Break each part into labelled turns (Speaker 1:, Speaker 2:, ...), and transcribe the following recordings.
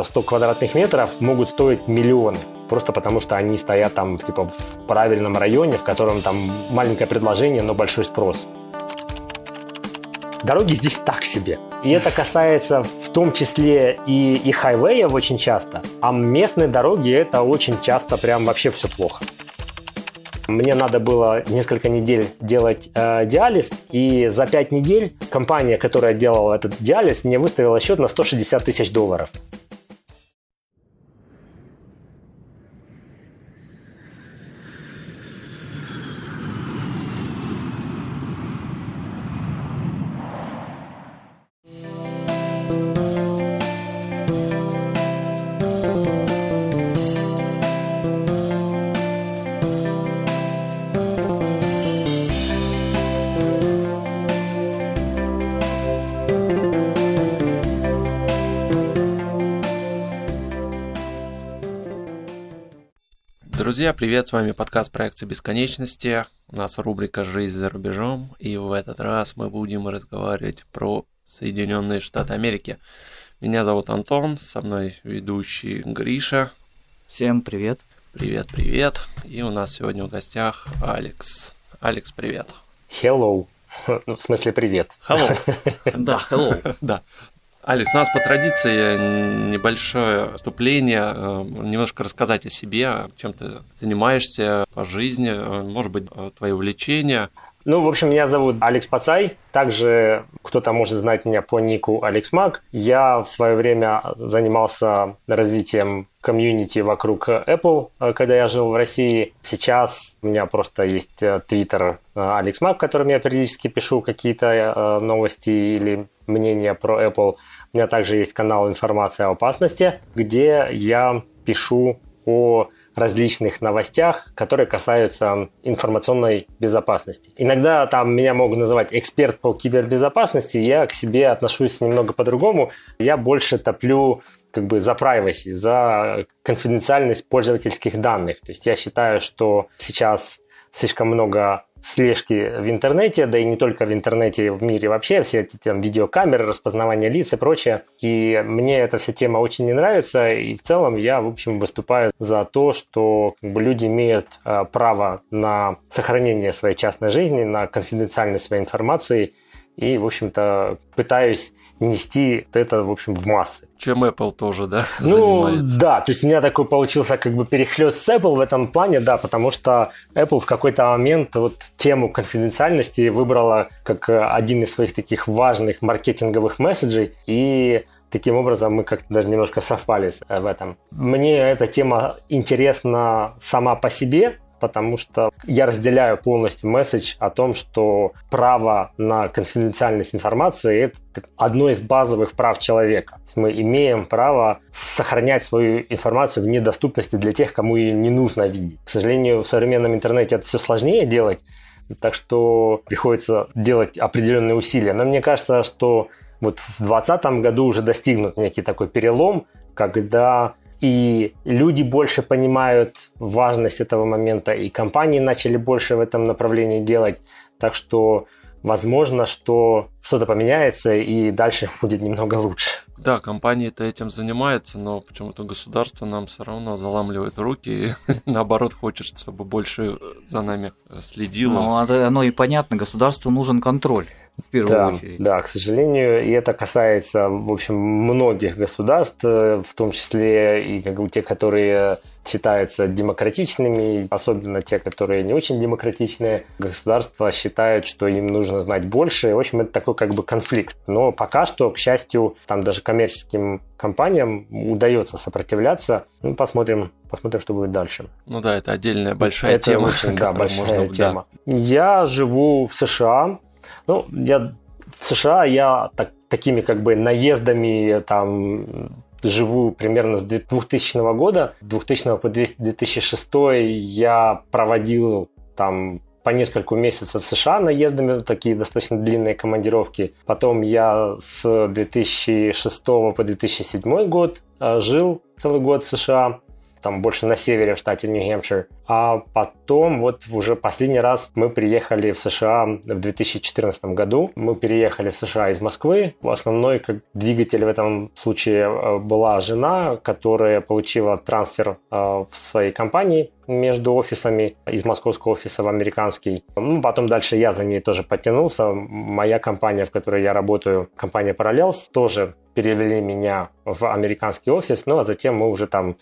Speaker 1: 100 квадратных метров могут стоить миллионы. Просто потому, что они стоят там типа, в правильном районе, в котором там маленькое предложение, но большой спрос. Дороги здесь так себе. И это касается в том числе и, и хайвеев очень часто. А местные дороги это очень часто прям вообще все плохо. Мне надо было несколько недель делать э, диализ, и за пять недель компания, которая делала этот диализ, мне выставила счет на 160 тысяч долларов.
Speaker 2: Друзья, привет, с вами подкаст проекции бесконечности. У нас рубрика «Жизнь за рубежом», и в этот раз мы будем разговаривать про Соединенные Штаты Америки. Меня зовут Антон, со мной ведущий Гриша.
Speaker 3: Всем привет.
Speaker 2: Привет, привет. И у нас сегодня в гостях Алекс. Алекс, привет.
Speaker 1: Hello. Ну, в смысле, привет.
Speaker 2: Hello.
Speaker 3: Да, hello.
Speaker 2: Да. Алекс, у нас по традиции небольшое вступление, э, немножко рассказать о себе, чем ты занимаешься по жизни, э, может быть, э, твои увлечения.
Speaker 1: Ну, в общем, меня зовут Алекс Пацай. Также кто-то может знать меня по нику Алекс Мак. Я в свое время занимался развитием комьюнити вокруг Apple, когда я жил в России. Сейчас у меня просто есть твиттер Алекс Мак, в котором я периодически пишу какие-то новости или мнения про Apple. У меня также есть канал «Информация о опасности», где я пишу о различных новостях, которые касаются информационной безопасности. Иногда там меня могут называть эксперт по кибербезопасности, я к себе отношусь немного по-другому. Я больше топлю как бы за privacy, за конфиденциальность пользовательских данных. То есть я считаю, что сейчас слишком много слежки в интернете, да и не только в интернете, в мире вообще, все эти там видеокамеры, распознавание лиц и прочее. И мне эта вся тема очень не нравится, и в целом я, в общем, выступаю за то, что как бы, люди имеют э, право на сохранение своей частной жизни, на конфиденциальность своей информации, и, в общем-то, пытаюсь нести это, в общем, в массы.
Speaker 2: Чем Apple тоже, да,
Speaker 1: Ну, занимается. да, то есть у меня такой получился как бы перехлест с Apple в этом плане, да, потому что Apple в какой-то момент вот тему конфиденциальности выбрала как один из своих таких важных маркетинговых месседжей, и таким образом мы как-то даже немножко совпали в этом. Мне эта тема интересна сама по себе, потому что я разделяю полностью месседж о том, что право на конфиденциальность информации – это одно из базовых прав человека. Мы имеем право сохранять свою информацию в недоступности для тех, кому ее не нужно видеть. К сожалению, в современном интернете это все сложнее делать, так что приходится делать определенные усилия. Но мне кажется, что вот в 2020 году уже достигнут некий такой перелом, когда и люди больше понимают важность этого момента, и компании начали больше в этом направлении делать. Так что возможно, что что-то поменяется и дальше будет немного лучше.
Speaker 2: Да, компании-то этим занимаются, но почему-то государство нам все равно заламливает руки и наоборот хочет, чтобы больше за нами следило.
Speaker 3: Ну, оно и понятно, государству нужен контроль в первую
Speaker 1: да,
Speaker 3: очередь.
Speaker 1: Да, к сожалению, и это касается, в общем, многих государств, э, в том числе и как бы те, которые считаются демократичными, особенно те, которые не очень демократичные. Государства считают, что им нужно знать больше. В общем, это такой как бы конфликт. Но пока что, к счастью, там даже коммерческим компаниям удается сопротивляться. Ну, посмотрим, посмотрим, что будет дальше.
Speaker 2: Ну да, это отдельная большая
Speaker 1: это
Speaker 2: тема.
Speaker 1: Очень, да, большая можно, тема. Да. Я живу в США, ну, я в США я так, такими как бы наездами там живу примерно с 2000 года. 2000 по 2006 я проводил там по несколько месяцев в США наездами, такие достаточно длинные командировки. Потом я с 2006 по 2007 год э, жил целый год в США. Там больше на севере в штате Нью-Хэмпшир. А потом вот уже последний раз мы приехали в США в 2014 году. Мы переехали в США из Москвы. Основной как двигатель в этом случае э, была жена, которая получила трансфер э, в своей компании между офисами из московского офиса в американский. Ну, потом дальше я за ней тоже подтянулся. Моя компания, в которой я работаю, компания Parallels, тоже перевели меня в американский офис, ну а затем мы уже там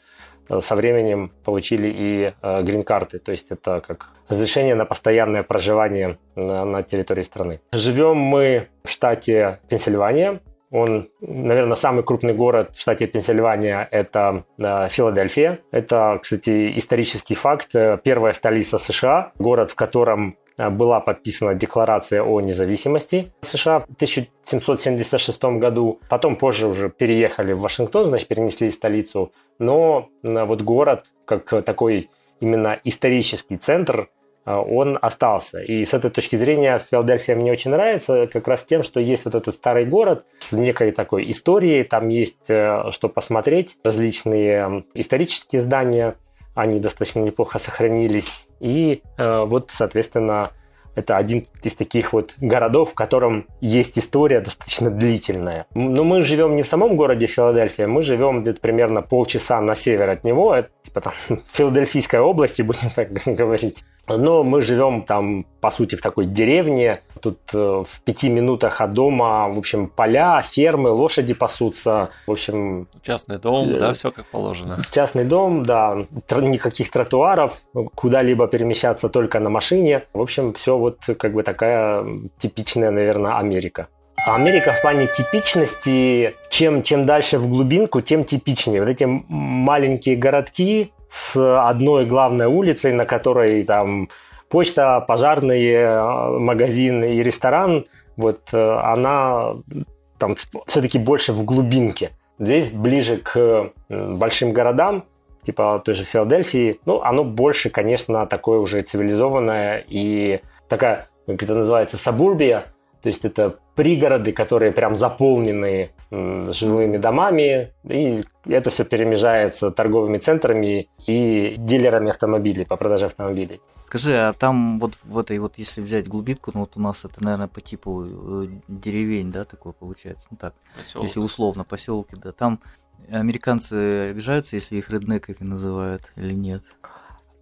Speaker 1: со временем получили и э, грин-карты, то есть это как разрешение на постоянное проживание на, на территории страны. Живем мы в штате Пенсильвания, он, наверное, самый крупный город в штате Пенсильвания – это э, Филадельфия. Это, кстати, исторический факт. Первая столица США, город, в котором э, была подписана Декларация о независимости США в 1776 году. Потом позже уже переехали в Вашингтон, значит, перенесли столицу. Но э, вот город, как такой именно исторический центр, а, он остался. И с этой точки зрения Филадельфия мне очень нравится как раз тем, что есть вот этот старый город с некой такой историей, там есть э, что посмотреть, различные исторические здания, они достаточно неплохо сохранились. И э, вот, соответственно, это один из таких вот городов, в котором есть история достаточно длительная. Но мы живем не в самом городе Филадельфия, мы живем где-то примерно полчаса на север от него, это типа там Филадельфийской области, будем так говорить. Но мы живем там, по сути, в такой деревне. Тут э, в пяти минутах от дома, в общем, поля, фермы, лошади пасутся. В общем...
Speaker 2: Частный дом, э, да, все как положено.
Speaker 1: Частный дом, да. Никаких тротуаров, куда-либо перемещаться только на машине. В общем, все вот как бы такая типичная, наверное, Америка. Америка в плане типичности, чем, чем дальше в глубинку, тем типичнее. Вот эти маленькие городки, с одной главной улицей, на которой там почта, пожарные, магазин и ресторан, вот э, она там все-таки больше в глубинке. Здесь ближе к большим городам, типа той же Филадельфии, ну, оно больше, конечно, такое уже цивилизованное и такая, как это называется, сабурбия, то есть это пригороды, которые прям заполнены жилыми домами, и это все перемежается торговыми центрами и дилерами автомобилей по продаже автомобилей.
Speaker 3: Скажи, а там вот в этой вот, если взять глубинку, ну вот у нас это, наверное, по типу э, деревень, да, такое получается, ну так, Поселок. если условно, поселки, да, там американцы обижаются, если их реднеками называют или нет?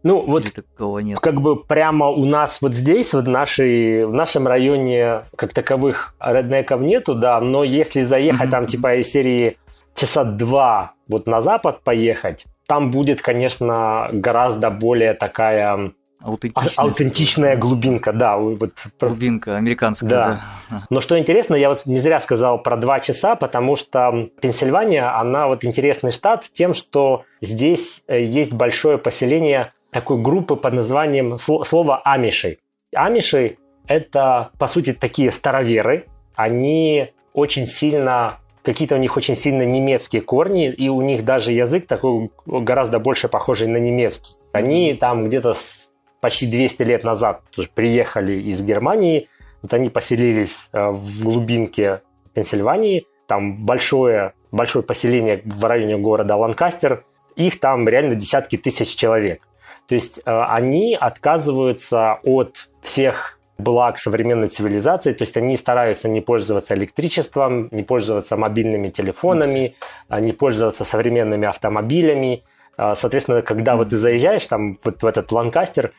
Speaker 1: Ну, вот такого нет. как бы прямо у нас вот здесь, вот в, нашей, в нашем районе, как таковых реднеков нету, да, но если заехать mm-hmm. там типа из серии часа два вот на запад поехать, там будет, конечно, гораздо более такая Аутентичная. Аутентичная глубинка, да. Вот.
Speaker 3: Глубинка американская,
Speaker 1: да. да. Но что интересно, я вот не зря сказал про два часа, потому что Пенсильвания, она вот интересный штат тем, что здесь э, есть большое поселение такой группы под названием слово амиши. Амиши – это, по сути, такие староверы. Они очень сильно какие-то у них очень сильно немецкие корни, и у них даже язык такой гораздо больше похожий на немецкий. Они там где-то почти 200 лет назад приехали из Германии, вот они поселились э, в глубинке Пенсильвании, там большое, большое поселение в районе города Ланкастер, их там реально десятки тысяч человек. То есть э, они отказываются от всех благ современной цивилизации, то есть они стараются не пользоваться электричеством, не пользоваться мобильными телефонами, э, не пользоваться современными автомобилями. Э, соответственно, когда вот ты заезжаешь там вот в этот Ланкастер,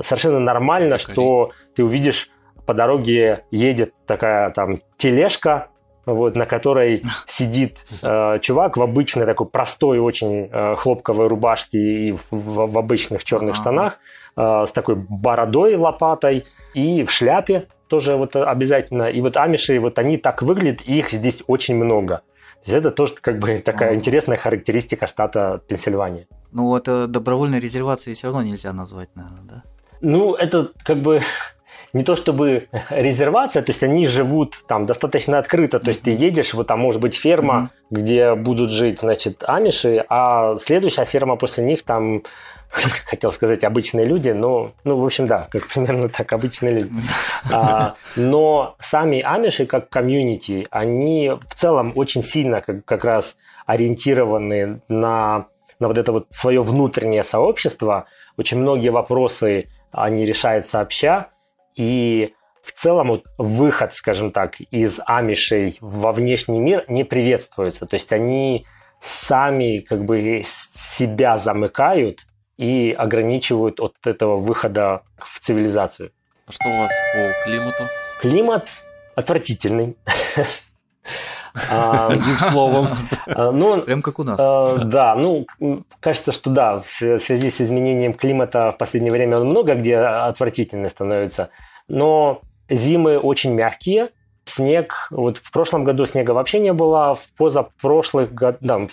Speaker 1: совершенно нормально, что ты увидишь по дороге едет такая там тележка вот, на которой сидит э, чувак в обычной такой простой очень э, хлопковой рубашке и в, в, в обычных черных штанах э, с такой бородой лопатой и в шляпе тоже вот обязательно. И вот амиши, вот они так выглядят, и их здесь очень много. То есть это тоже как бы такая интересная характеристика штата Пенсильвания.
Speaker 3: Ну, это добровольной резервации все равно нельзя назвать, наверное, да?
Speaker 1: Ну, это как бы не то чтобы резервация, то есть они живут там достаточно открыто, то есть ты едешь, вот там может быть ферма, mm-hmm. где будут жить, значит, амиши, а следующая ферма после них там хотел сказать обычные люди, но, ну, в общем, да, как примерно так, обычные люди. А, но сами амиши как комьюнити, они в целом очень сильно как, как раз ориентированы на на вот это вот свое внутреннее сообщество. Очень многие вопросы, они решают сообща, и в целом вот выход, скажем так, из амишей во внешний мир не приветствуется. То есть они сами как бы себя замыкают и ограничивают от этого выхода в цивилизацию.
Speaker 2: А что у вас по климату?
Speaker 1: Климат отвратительный.
Speaker 2: Одним словом.
Speaker 3: А, ну, Прям как у нас. А,
Speaker 1: да, ну, кажется, что да, в связи с изменением климата в последнее время он много где отвратительно становится. Но зимы очень мягкие, снег, вот в прошлом году снега вообще не было, в позапрошлых, да,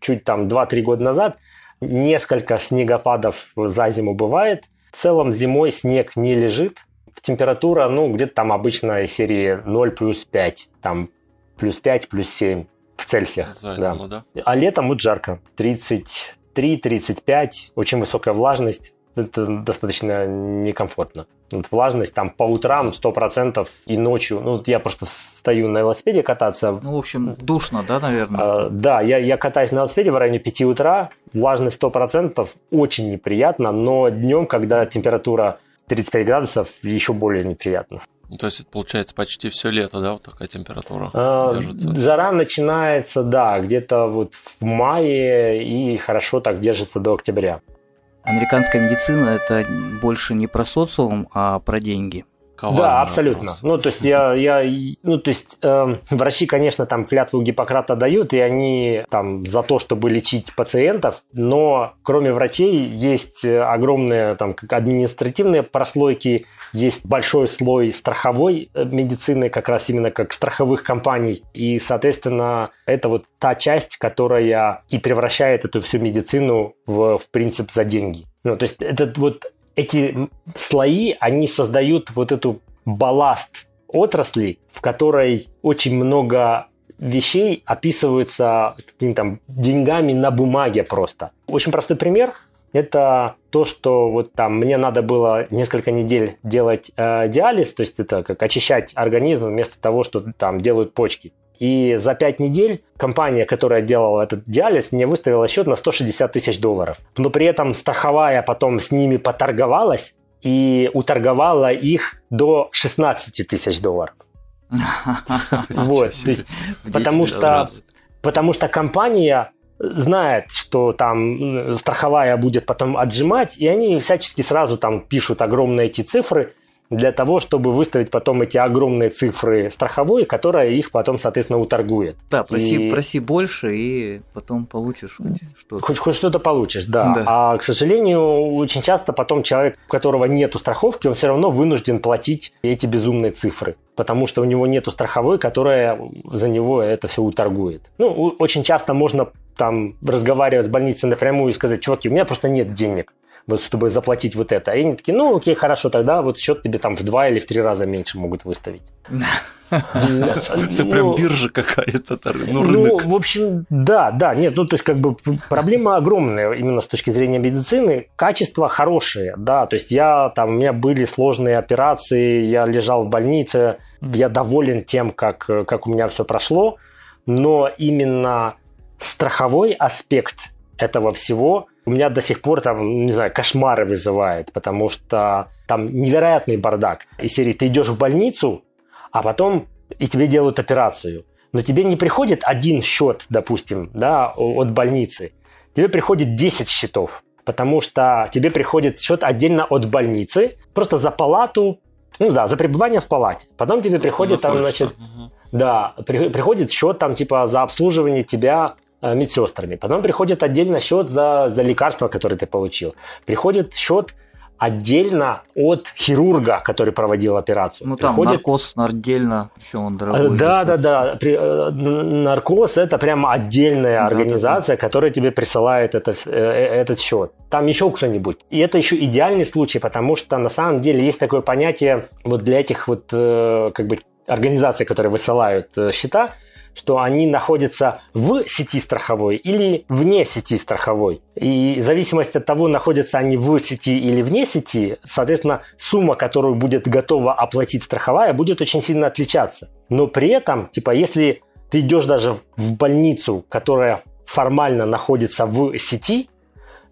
Speaker 1: чуть там 2-3 года назад несколько снегопадов за зиму бывает. В целом зимой снег не лежит, температура, ну, где-то там обычно из серии 0 плюс 5, там плюс 5, плюс 7 в Цельсиях. За зиму, да. да. А летом вот жарко, 33-35, очень высокая влажность, это достаточно некомфортно. Вот влажность там по утрам 100% и ночью. Ну, я просто стою на велосипеде кататься.
Speaker 3: Ну, в общем, душно, да, наверное?
Speaker 1: А, да, я, я катаюсь на велосипеде в районе 5 утра. Влажность 100%, очень неприятно, но днем, когда температура 35 градусов, еще более неприятно.
Speaker 2: Ну, то есть это получается почти все лето, да, вот такая температура а, держится?
Speaker 1: Жара начинается, да, где-то вот в мае и хорошо так держится до октября.
Speaker 3: Американская медицина это больше не про социум, а про деньги.
Speaker 1: Коварный да, абсолютно. Вопрос. Ну, то есть я, я ну, то есть э, врачи, конечно, там клятву Гиппократа дают, и они там за то, чтобы лечить пациентов, но кроме врачей есть огромные там административные прослойки, есть большой слой страховой э, медицины, как раз именно как страховых компаний, и, соответственно, это вот та часть, которая и превращает эту всю медицину в, в принцип за деньги. Ну, то есть этот вот эти слои, они создают вот эту балласт отрасли, в которой очень много вещей описываются какими-то деньгами на бумаге просто. Очень простой пример – это то, что вот там мне надо было несколько недель делать э, диализ, то есть это как очищать организм вместо того, что там делают почки. И за 5 недель компания, которая делала этот диализ, мне выставила счет на 160 тысяч долларов. Но при этом страховая потом с ними поторговалась и уторговала их до 16 тысяч долларов. Вот, потому что, потому что компания знает, что там страховая будет потом отжимать, и они всячески сразу там пишут огромные эти цифры – для того, чтобы выставить потом эти огромные цифры страховой, которая их потом, соответственно, уторгует.
Speaker 3: Да, проси, и... проси больше, и потом получишь что-то.
Speaker 1: Хоть, хоть что-то получишь, да. да. А, к сожалению, очень часто потом человек, у которого нет страховки, он все равно вынужден платить эти безумные цифры потому что у него нет страховой, которая за него это все уторгует. Ну, очень часто можно там разговаривать с больницей напрямую и сказать, чуваки, у меня просто нет денег вот чтобы заплатить вот это. И они такие, ну окей, хорошо, тогда вот счет тебе там в два или в три раза меньше могут выставить.
Speaker 2: Это прям ну, биржа какая-то,
Speaker 1: ну, ну, в общем, да, да, нет, ну, то есть, как бы, проблема огромная именно с точки зрения медицины. Качество хорошее, да, то есть, я, там, у меня были сложные операции, я лежал в больнице, я доволен тем, как, как у меня все прошло, но именно страховой аспект этого всего у меня до сих пор там, не знаю, кошмары вызывает, потому что там невероятный бардак. Из серии ты идешь в больницу, а потом и тебе делают операцию. Но тебе не приходит один счет, допустим, да, от больницы. Тебе приходит 10 счетов, потому что тебе приходит счет отдельно от больницы, просто за палату, ну да, за пребывание в палате. Потом тебе приходит там, значит, угу. да, при, приходит счет там типа за обслуживание тебя медсестрами. Потом приходит отдельно счет за, за лекарства, которые ты получил. Приходит счет отдельно от хирурга, который проводил операцию.
Speaker 3: Ну там
Speaker 1: Приходит...
Speaker 3: наркоз отдельно, еще он дорогой.
Speaker 1: Да, да, да. При... Э, наркоз это прямо отдельная да, организация, да, да. которая тебе присылает этот, э, этот счет. Там еще кто-нибудь. И это еще идеальный случай, потому что на самом деле есть такое понятие вот для этих вот как бы организаций, которые высылают счета, что они находятся в сети страховой или вне сети страховой. И в зависимости от того, находятся они в сети или вне сети, соответственно, сумма, которую будет готова оплатить страховая, будет очень сильно отличаться. Но при этом, типа, если ты идешь даже в больницу, которая формально находится в сети,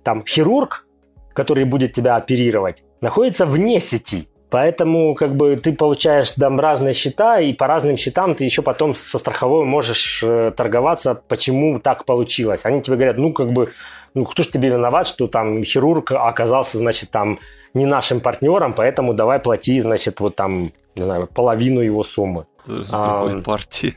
Speaker 1: там хирург, который будет тебя оперировать, находится вне сети. Поэтому как бы ты получаешь там разные счета, и по разным счетам ты еще потом со страховой можешь э, торговаться, почему так получилось. Они тебе говорят, ну как бы, ну кто ж тебе виноват, что там хирург оказался, значит, там не нашим партнером, поэтому давай плати, значит, вот там, не знаю, половину его суммы.
Speaker 2: С другой а, партии.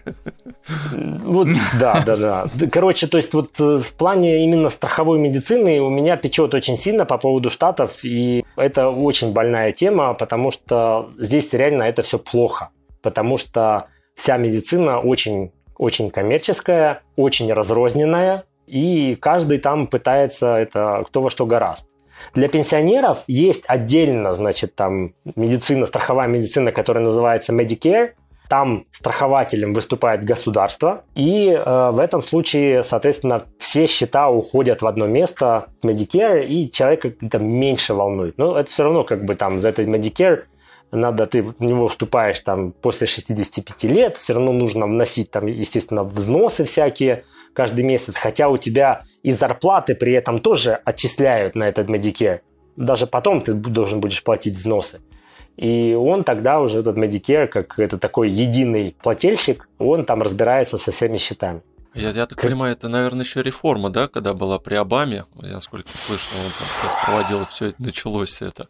Speaker 1: Вот, да, да, да. Короче, то есть вот э, в плане именно страховой медицины у меня печет очень сильно по поводу штатов, и это очень больная тема, потому что здесь реально это все плохо, потому что вся медицина очень, очень коммерческая, очень разрозненная, и каждый там пытается это кто во что гораст. Для пенсионеров есть отдельно, значит, там медицина, страховая медицина, которая называется Medicare – там страхователем выступает государство, и э, в этом случае, соответственно, все счета уходят в одно место, Medicare, и человека это меньше волнует. Но это все равно как бы там за этот Medicare надо, ты в него вступаешь там после 65 лет, все равно нужно вносить там, естественно, взносы всякие каждый месяц, хотя у тебя и зарплаты при этом тоже отчисляют на этот Medicare. Даже потом ты должен будешь платить взносы. И он тогда уже, этот Medicare, как это такой единый плательщик, он там разбирается со всеми счетами.
Speaker 2: Я, я так понимаю, это, наверное, еще реформа, да, когда была при Обаме, я сколько слышал, он там раз проводил, все это началось это.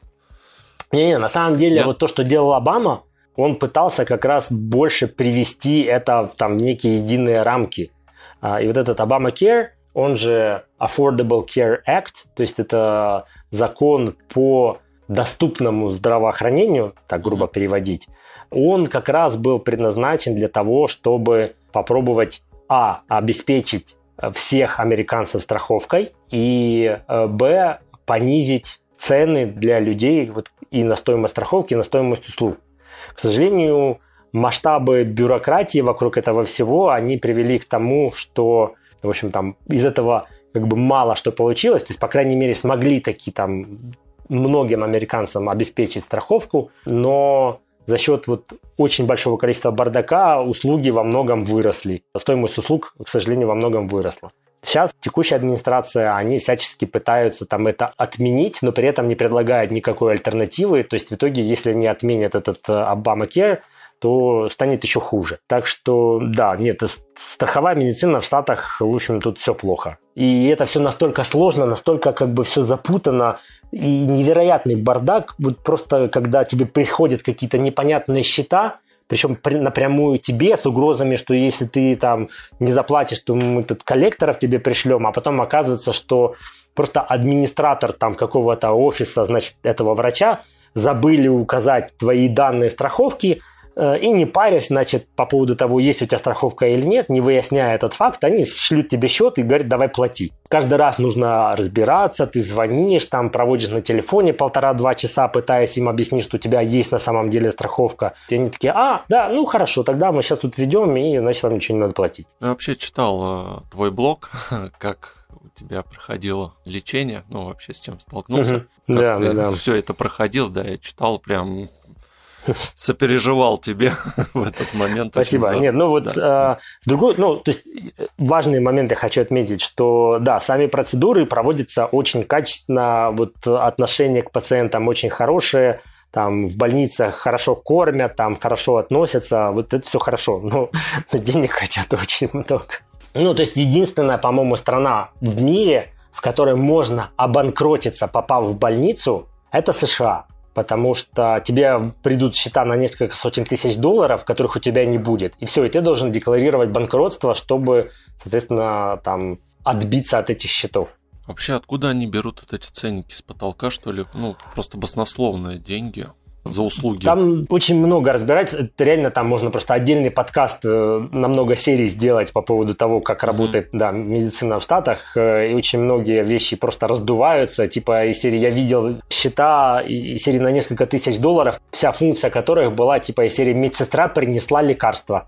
Speaker 1: Не-не, на самом деле, Нет? вот то, что делал Обама, он пытался как раз больше привести это в там некие единые рамки. А, и вот этот Obamacare, он же Affordable Care Act, то есть это закон по доступному здравоохранению, так грубо переводить, он как раз был предназначен для того, чтобы попробовать, а, обеспечить всех американцев страховкой, и, э, б, понизить цены для людей вот, и на стоимость страховки, и на стоимость услуг. К сожалению, масштабы бюрократии вокруг этого всего, они привели к тому, что, в общем, там из этого как бы мало что получилось, то есть, по крайней мере, смогли такие там многим американцам обеспечить страховку, но за счет вот очень большого количества бардака услуги во многом выросли. Стоимость услуг, к сожалению, во многом выросла. Сейчас текущая администрация, они всячески пытаются там это отменить, но при этом не предлагают никакой альтернативы. То есть в итоге, если они отменят этот Obamacare, то станет еще хуже. Так что, да, нет, страховая медицина в Штатах, в общем, тут все плохо. И это все настолько сложно, настолько как бы все запутано, и невероятный бардак. Вот просто, когда тебе приходят какие-то непонятные счета, причем напрямую тебе с угрозами, что если ты там не заплатишь, то мы тут коллекторов тебе пришлем, а потом оказывается, что просто администратор там какого-то офиса, значит, этого врача забыли указать твои данные страховки, и не парясь, значит, по поводу того, есть у тебя страховка или нет, не выясняя этот факт, они шлют тебе счет и говорят, давай плати. Каждый раз нужно разбираться, ты звонишь, там проводишь на телефоне полтора-два часа, пытаясь им объяснить, что у тебя есть на самом деле страховка. И они такие, а, да, ну хорошо, тогда мы сейчас тут ведем, и значит, вам ничего не надо платить.
Speaker 2: Я вообще читал э, твой блог, как у тебя проходило лечение, ну, вообще с чем столкнулся. Угу.
Speaker 1: Да, да, да.
Speaker 2: Все это проходил, да, я читал прям сопереживал тебе в этот момент.
Speaker 1: Спасибо. Нет, ну вот да. э, с другой, ну, то есть важный момент я хочу отметить, что да, сами процедуры проводятся очень качественно, вот отношение к пациентам очень хорошее, там в больницах хорошо кормят, там хорошо относятся, вот это все хорошо, но денег хотят очень много. Ну, то есть единственная, по-моему, страна в мире, в которой можно обанкротиться, попав в больницу, это США потому что тебе придут счета на несколько сотен тысяч долларов, которых у тебя не будет. И все, и ты должен декларировать банкротство, чтобы, соответственно, там отбиться от этих счетов.
Speaker 2: Вообще, откуда они берут вот эти ценники с потолка, что ли? Ну, просто баснословные деньги за услуги?
Speaker 1: Там очень много разбирается. Это реально там можно просто отдельный подкаст э, на много серий сделать по поводу того, как работает mm-hmm. да, медицина в Штатах. Э, и очень многие вещи просто раздуваются. Типа из серии я видел счета из серии на несколько тысяч долларов, вся функция которых была типа из серии медсестра принесла лекарство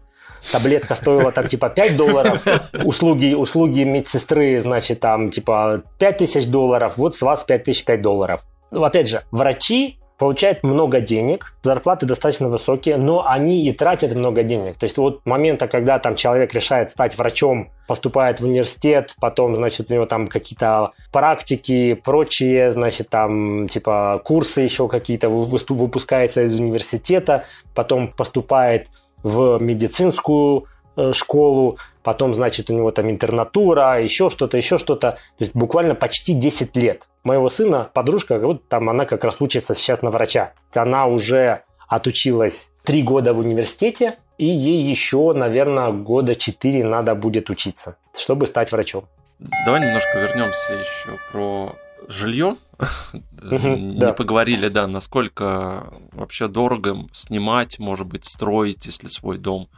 Speaker 1: таблетка стоила там типа 5 долларов, услуги, услуги медсестры, значит, там типа 5 тысяч долларов, вот с вас 5 тысяч 5 долларов. Ну, опять же, врачи получают много денег, зарплаты достаточно высокие, но они и тратят много денег. То есть вот момента, когда там человек решает стать врачом, поступает в университет, потом, значит, у него там какие-то практики, прочие, значит, там, типа, курсы еще какие-то выпускается из университета, потом поступает в медицинскую Э, школу, потом, значит, у него там интернатура, еще что-то, еще что-то. То есть буквально почти 10 лет. Моего сына подружка, вот там она как раз учится сейчас на врача. Она уже отучилась 3 года в университете, и ей еще, наверное, года 4 надо будет учиться, чтобы стать врачом.
Speaker 2: Давай немножко вернемся еще про жилье. Не поговорили, да, насколько вообще дорого снимать, может быть, строить, если свой дом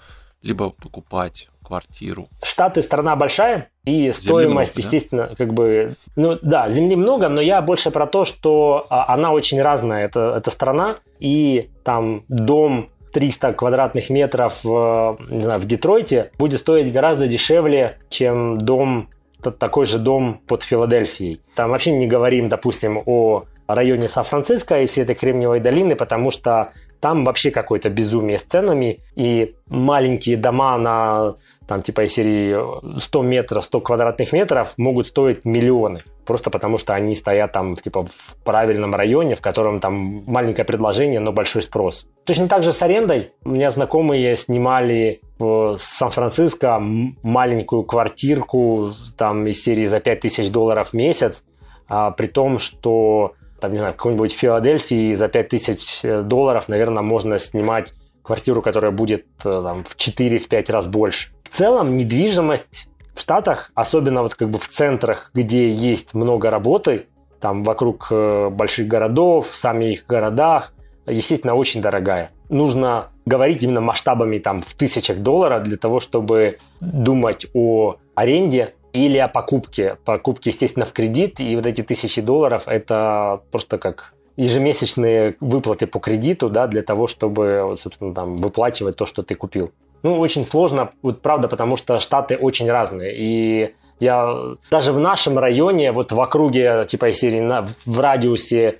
Speaker 2: либо покупать квартиру.
Speaker 1: Штаты страна большая, и стоимость, много, естественно, да? как бы, ну да, земли много, но я больше про то, что а, она очень разная, это, это страна, и там дом 300 квадратных метров в, не знаю, в Детройте будет стоить гораздо дешевле, чем дом такой же дом под Филадельфией. Там вообще не говорим, допустим, о районе Сан-Франциско и всей этой Кремниевой долины, потому что там вообще какое-то безумие с ценами, и маленькие дома на там типа из серии 100 метров, 100 квадратных метров могут стоить миллионы. Просто потому, что они стоят там типа в правильном районе, в котором там маленькое предложение, но большой спрос. Точно так же с арендой. У меня знакомые снимали в Сан-Франциско маленькую квартирку там из серии за 5000 долларов в месяц, а, при том, что там, не знаю, в какой-нибудь Филадельфии за 5000 э, долларов, наверное, можно снимать квартиру, которая будет э, там, в 4-5 раз больше. В целом недвижимость в Штатах, особенно вот как бы в центрах, где есть много работы, там вокруг э, больших городов, в самих их городах, естественно, очень дорогая. Нужно говорить именно масштабами там в тысячах долларов для того, чтобы думать о аренде или о покупке. Покупке, естественно, в кредит, и вот эти тысячи долларов – это просто как ежемесячные выплаты по кредиту, да, для того, чтобы, вот, собственно, там, выплачивать то, что ты купил. Ну, очень сложно, вот правда, потому что штаты очень разные, и я даже в нашем районе, вот в округе, типа из серии, на, в радиусе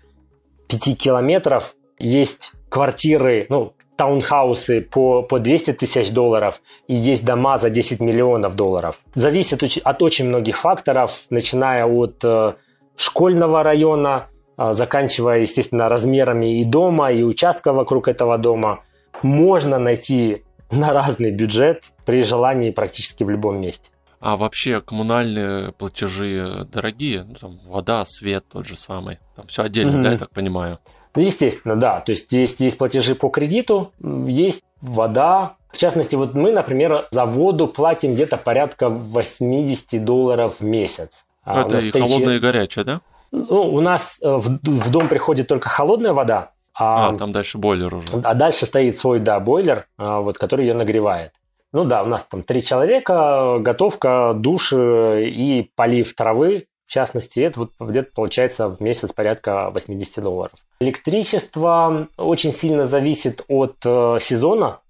Speaker 1: 5 километров есть квартиры, ну, таунхаусы по, по 200 тысяч долларов и есть дома за 10 миллионов долларов. Зависит от очень многих факторов, начиная от э, школьного района, заканчивая, естественно, размерами и дома, и участка вокруг этого дома. Можно найти на разный бюджет при желании практически в любом месте.
Speaker 2: А вообще коммунальные платежи дорогие? Ну, там вода, свет тот же самый. Там все отдельно, mm-hmm. да, я так понимаю?
Speaker 1: Ну, естественно, да. То есть есть, есть платежи по кредиту, есть вода. В частности, вот мы, например, за воду платим где-то порядка 80 долларов в месяц.
Speaker 2: А Это и холодная, и горячая, да?
Speaker 1: Ну, у нас э, в, в дом приходит только холодная вода.
Speaker 2: А, а там дальше бойлер уже.
Speaker 1: А дальше стоит свой, да, бойлер, а, вот, который ее нагревает. Ну да, у нас там три человека, готовка, душ э, и полив травы в частности, это вот где-то получается в месяц порядка 80 долларов. Электричество очень сильно зависит от э, сезона,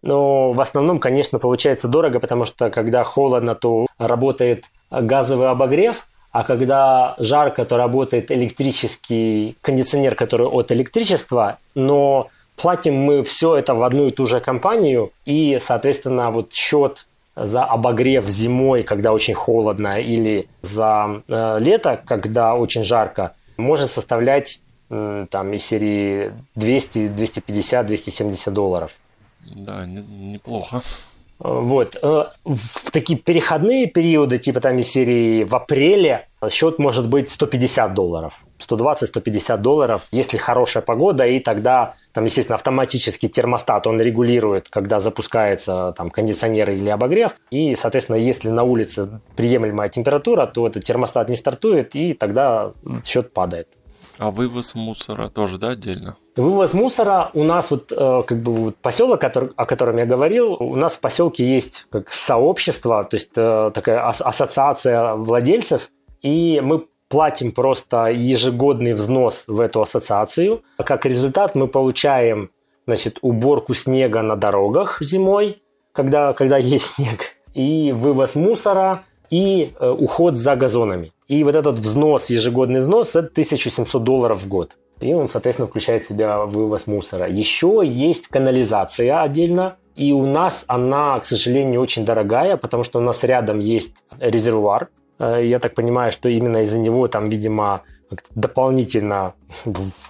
Speaker 1: но в основном, конечно, получается дорого, потому что когда холодно, то работает газовый обогрев, а когда жарко, то работает электрический кондиционер, который от электричества, но платим мы все это в одну и ту же компанию, и, соответственно, вот счет за обогрев зимой, когда очень холодно, или за э, лето, когда очень жарко, может составлять э, там из серии 200, 250, 270 долларов.
Speaker 2: Да, неплохо.
Speaker 1: Вот. Э, в такие переходные периоды, типа там из серии в апреле, счет может быть 150 долларов. 120-150 долларов, если хорошая погода, и тогда там, естественно, автоматически термостат, он регулирует, когда запускается там кондиционер или обогрев, и, соответственно, если на улице приемлемая температура, то этот термостат не стартует, и тогда счет падает.
Speaker 2: А вывоз мусора тоже, да, отдельно?
Speaker 1: Вывоз мусора у нас вот э, как бы вот поселок, о котором я говорил, у нас в поселке есть как сообщество, то есть э, такая ассоциация владельцев, и мы платим просто ежегодный взнос в эту ассоциацию. Как результат мы получаем значит, уборку снега на дорогах зимой, когда, когда есть снег, и вывоз мусора, и э, уход за газонами. И вот этот взнос, ежегодный взнос, это 1700 долларов в год. И он, соответственно, включает в себя вывоз мусора. Еще есть канализация отдельно, и у нас она, к сожалению, очень дорогая, потому что у нас рядом есть резервуар. Э, я так понимаю, что именно из-за него там, видимо, дополнительно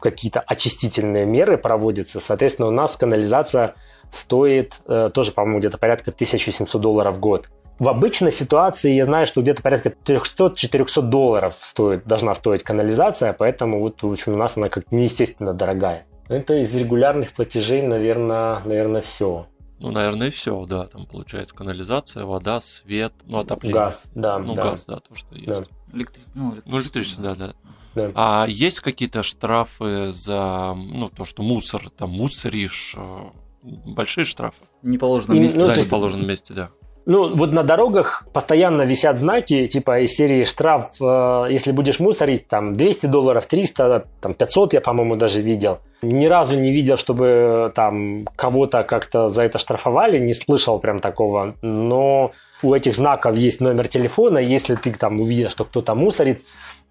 Speaker 1: какие-то очистительные меры проводятся. Соответственно, у нас канализация стоит э, тоже, по-моему, где-то порядка 1700 долларов в год. В обычной ситуации я знаю, что где-то порядка 300-400 долларов стоит, должна стоить канализация, поэтому вот в общем, у нас она как неестественно дорогая. Это из регулярных платежей, наверное, наверное, все.
Speaker 2: Ну, наверное, и все, да. Там получается канализация, вода, свет, ну, отопление.
Speaker 1: Газ, да.
Speaker 2: Ну,
Speaker 1: да.
Speaker 2: газ, да, то, что есть. Да.
Speaker 3: Электри... Ну,
Speaker 2: электричество. ну, электричество, да, да. Да. А есть какие-то штрафы за ну, то, что мусор, там мусоришь, э, большие штрафы?
Speaker 3: Не положено месте.
Speaker 2: Ну, да, не положено месте, да.
Speaker 1: Ну, вот на дорогах постоянно висят знаки, типа из серии штраф, э, если будешь мусорить, там 200 долларов, 300, там 500 я, по-моему, даже видел. Ни разу не видел, чтобы там кого-то как-то за это штрафовали, не слышал прям такого. Но у этих знаков есть номер телефона, если ты там увидишь, что кто-то мусорит,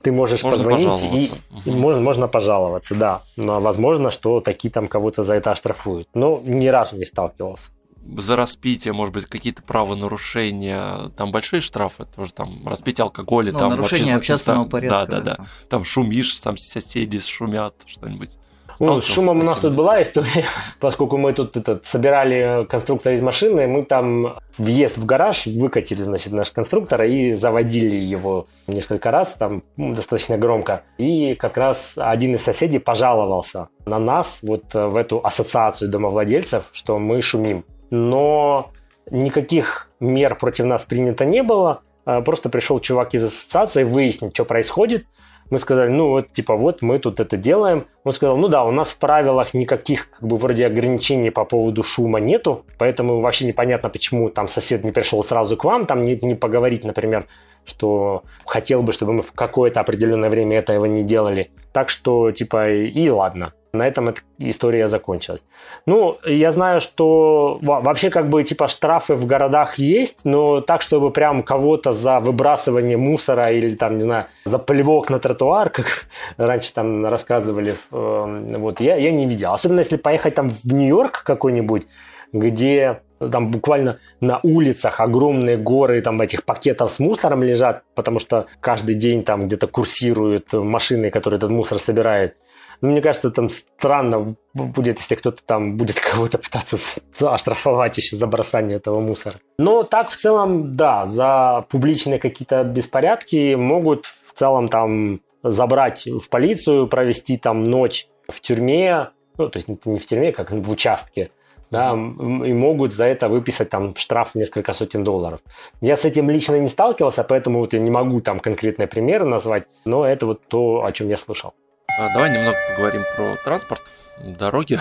Speaker 1: ты можешь можно позвонить и, угу. можно, можно пожаловаться, да. Но возможно, что такие там кого-то за это оштрафуют. Но ни разу не сталкивался
Speaker 2: за распитие, может быть, какие-то правонарушения, там большие штрафы, тоже там распитие алкоголя, ну, там
Speaker 3: нарушение общественного порядка.
Speaker 2: Да, да, да. Там шумишь, там соседи шумят, что-нибудь.
Speaker 1: Ну, с шумом у нас тут была история, поскольку мы тут этот, собирали конструктор из машины, мы там въезд в гараж выкатили, значит, наш конструктор и заводили его несколько раз, там ну, достаточно громко. И как раз один из соседей пожаловался на нас, вот в эту ассоциацию домовладельцев, что мы шумим но никаких мер против нас принято не было. А, просто пришел чувак из ассоциации выяснить, что происходит. Мы сказали, ну вот, типа, вот мы тут это делаем. Он сказал, ну да, у нас в правилах никаких, как бы, вроде ограничений по поводу шума нету, поэтому вообще непонятно, почему там сосед не пришел сразу к вам, там не, не поговорить, например, что хотел бы, чтобы мы в какое-то определенное время этого не делали. Так что, типа, и ладно. На этом эта история закончилась. Ну, я знаю, что вообще как бы типа штрафы в городах есть, но так, чтобы прям кого-то за выбрасывание мусора или там, не знаю, за плевок на тротуар, как раньше там рассказывали, эм, вот я, я не видел. Особенно если поехать там в Нью-Йорк какой-нибудь, где там буквально на улицах огромные горы там этих пакетов с мусором лежат, потому что каждый день там где-то курсируют машины, которые этот мусор собирают. Но ну, мне кажется, там странно будет, если кто-то там будет кого-то пытаться оштрафовать еще за бросание этого мусора. Но так в целом, да, за публичные какие-то беспорядки могут в целом там забрать в полицию, провести там ночь в тюрьме, ну, то есть не в тюрьме, как в участке, да, и могут за это выписать там штраф в несколько сотен долларов. Я с этим лично не сталкивался, поэтому вот я не могу там конкретные примеры назвать, но это вот то, о чем я слышал.
Speaker 2: А, давай немного поговорим про транспорт, дороги,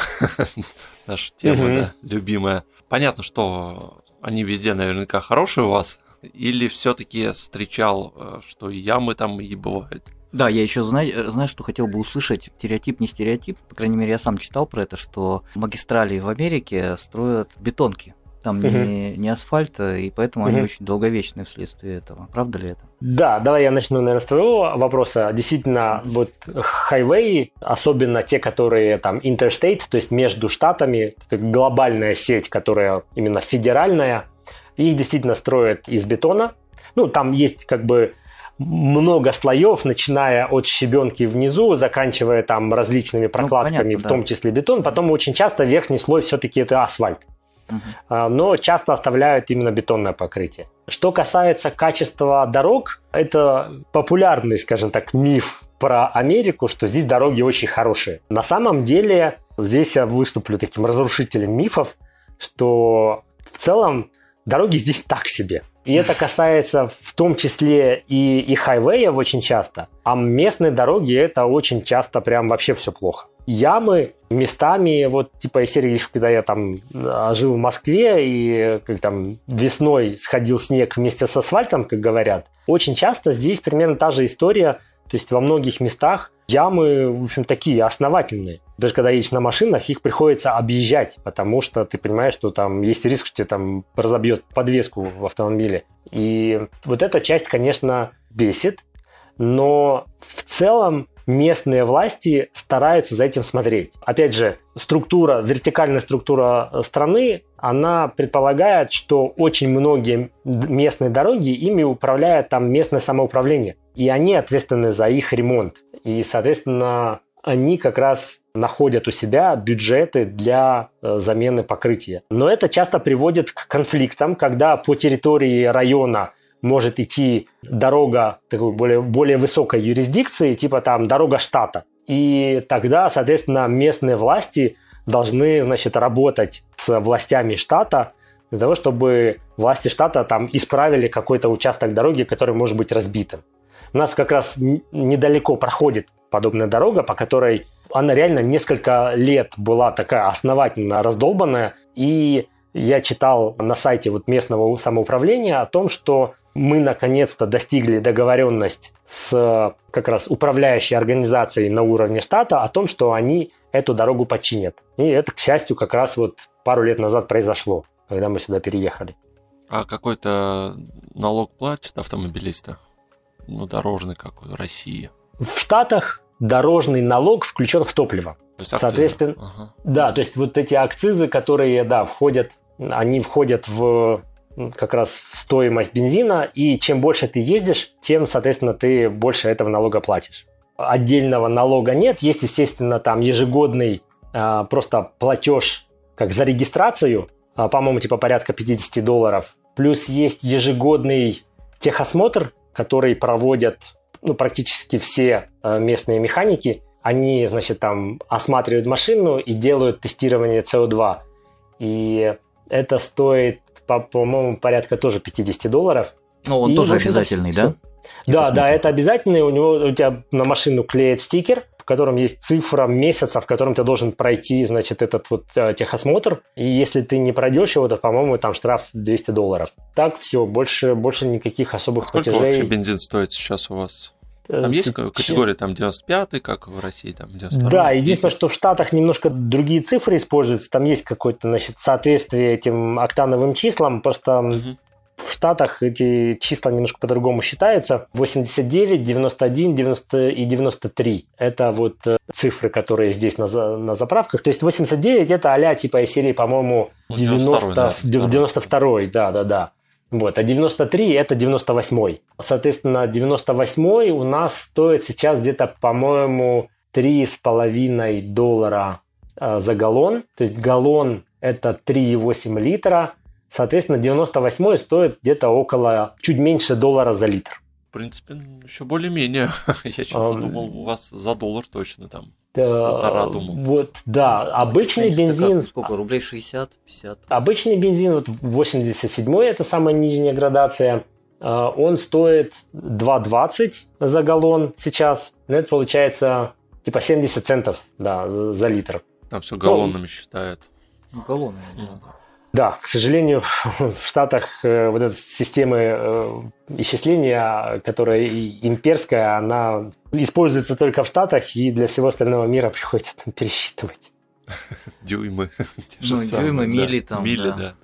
Speaker 2: наша тема, угу. да, любимая. Понятно, что они везде наверняка хорошие у вас, или все-таки встречал, э, что ямы там и бывают?
Speaker 3: Да, я еще знаю, э, знаю, что хотел бы услышать, стереотип, не стереотип, по крайней мере, я сам читал про это, что магистрали в Америке строят бетонки. Там угу. не, не асфальта, и поэтому угу. они очень долговечны вследствие этого. Правда ли это?
Speaker 1: Да, давай я начну, наверное, с твоего вопроса. Действительно, вот хайвей, особенно те, которые там interstate, то есть между штатами, глобальная сеть, которая именно федеральная, их действительно строят из бетона. Ну, там есть как бы много слоев, начиная от щебенки внизу, заканчивая там различными ну, прокладками, ну, понятно, в том да. числе бетон. Потом очень часто верхний слой все-таки это асфальт uh-huh. но часто оставляют именно бетонное покрытие. Что касается качества дорог, это популярный, скажем так, миф про Америку, что здесь дороги очень хорошие. На самом деле, здесь я выступлю таким разрушителем мифов, что в целом дороги здесь так себе. И это касается в том числе и, и хайвеев очень часто. А местные дороги это очень часто прям вообще все плохо. Ямы местами, вот типа из серии, когда я там а, жил в Москве и как там весной сходил снег вместе с асфальтом, как говорят, очень часто здесь примерно та же история, то есть во многих местах ямы, в общем, такие основательные. Даже когда едешь на машинах, их приходится объезжать, потому что ты понимаешь, что там есть риск, что тебе там разобьет подвеску в автомобиле. И вот эта часть, конечно, бесит, но в целом местные власти стараются за этим смотреть. Опять же, структура, вертикальная структура страны, она предполагает, что очень многие местные дороги, ими управляет там местное самоуправление. И они ответственны за их ремонт. И, соответственно, они как раз находят у себя бюджеты для э, замены покрытия. Но это часто приводит к конфликтам, когда по территории района может идти дорога такой более, более высокой юрисдикции, типа там дорога штата. И тогда, соответственно, местные власти должны, значит, работать с властями штата для того, чтобы власти штата там исправили какой-то участок дороги, который может быть разбитым. У нас как раз недалеко проходит подобная дорога, по которой она реально несколько лет была такая основательно раздолбанная. И я читал на сайте вот местного самоуправления о том, что мы наконец-то достигли договоренность с как раз управляющей организацией на уровне штата о том, что они эту дорогу починят. И это, к счастью, как раз вот пару лет назад произошло, когда мы сюда переехали.
Speaker 2: А какой-то налог платят автомобилисты? Ну, дорожный, как в России.
Speaker 1: В Штатах дорожный налог включен в топливо.
Speaker 2: То есть
Speaker 1: Соответственно, ага. да, то есть вот эти акцизы, которые, да, входят, они входят в как раз стоимость бензина, и чем больше ты ездишь, тем, соответственно, ты больше этого налога платишь. Отдельного налога нет, есть, естественно, там ежегодный а, просто платеж как за регистрацию, а, по-моему, типа порядка 50 долларов, плюс есть ежегодный техосмотр, который проводят ну, практически все а, местные механики. Они, значит, там осматривают машину и делают тестирование CO2. И это стоит по, по-моему, порядка тоже 50 долларов.
Speaker 3: Ну, он и, тоже обязательный, да?
Speaker 1: Да, да, это обязательный. У него у тебя на машину клеит стикер, в котором есть цифра месяца, в котором ты должен пройти, значит, этот вот э, техосмотр. И если ты не пройдешь его, то, по-моему, там штраф 200 долларов. Так, все, больше, больше никаких особых
Speaker 2: Сколько
Speaker 1: платежей.
Speaker 2: вообще бензин стоит сейчас у вас? Там есть э, категория там 95 как в России, там 92
Speaker 1: Да, единственное, что в Штатах немножко другие цифры используются. Там есть какое-то, значит, соответствие этим октановым числам. Просто угу. в Штатах эти числа немножко по-другому считаются. 89, 91, 90 и 93. Это вот э, цифры, которые здесь на, на заправках. То есть 89 это а типа из серии, по-моему, 90, 92, да. 92 да, да, да. Вот, а 93 это 98. Соответственно, 98 у нас стоит сейчас где-то, по-моему, 3,5 доллара э, за галлон. То есть галлон это 3,8 литра. Соответственно, 98 стоит где-то около чуть меньше доллара за литр.
Speaker 2: В принципе, еще более-менее. Я что-то а, думал, у вас за доллар точно там. Полтора, думал.
Speaker 1: Вот, да, обычный бензин...
Speaker 3: Сколько, рублей 60, 50?
Speaker 1: Обычный бензин, вот 87 это самая нижняя градация, а, он стоит 2,20 за галлон сейчас. Ну, это получается типа 70 центов да, за, за литр.
Speaker 2: Там все галлонами ну, считают.
Speaker 3: Ну, галлонами, ну,
Speaker 1: да. Да, к сожалению, в Штатах э, вот эта система э, исчисления, которая имперская, она используется только в Штатах, и для всего остального мира приходится там пересчитывать.
Speaker 2: Дюймы.
Speaker 3: Ну, дюймы, мили там.
Speaker 2: Мили, да.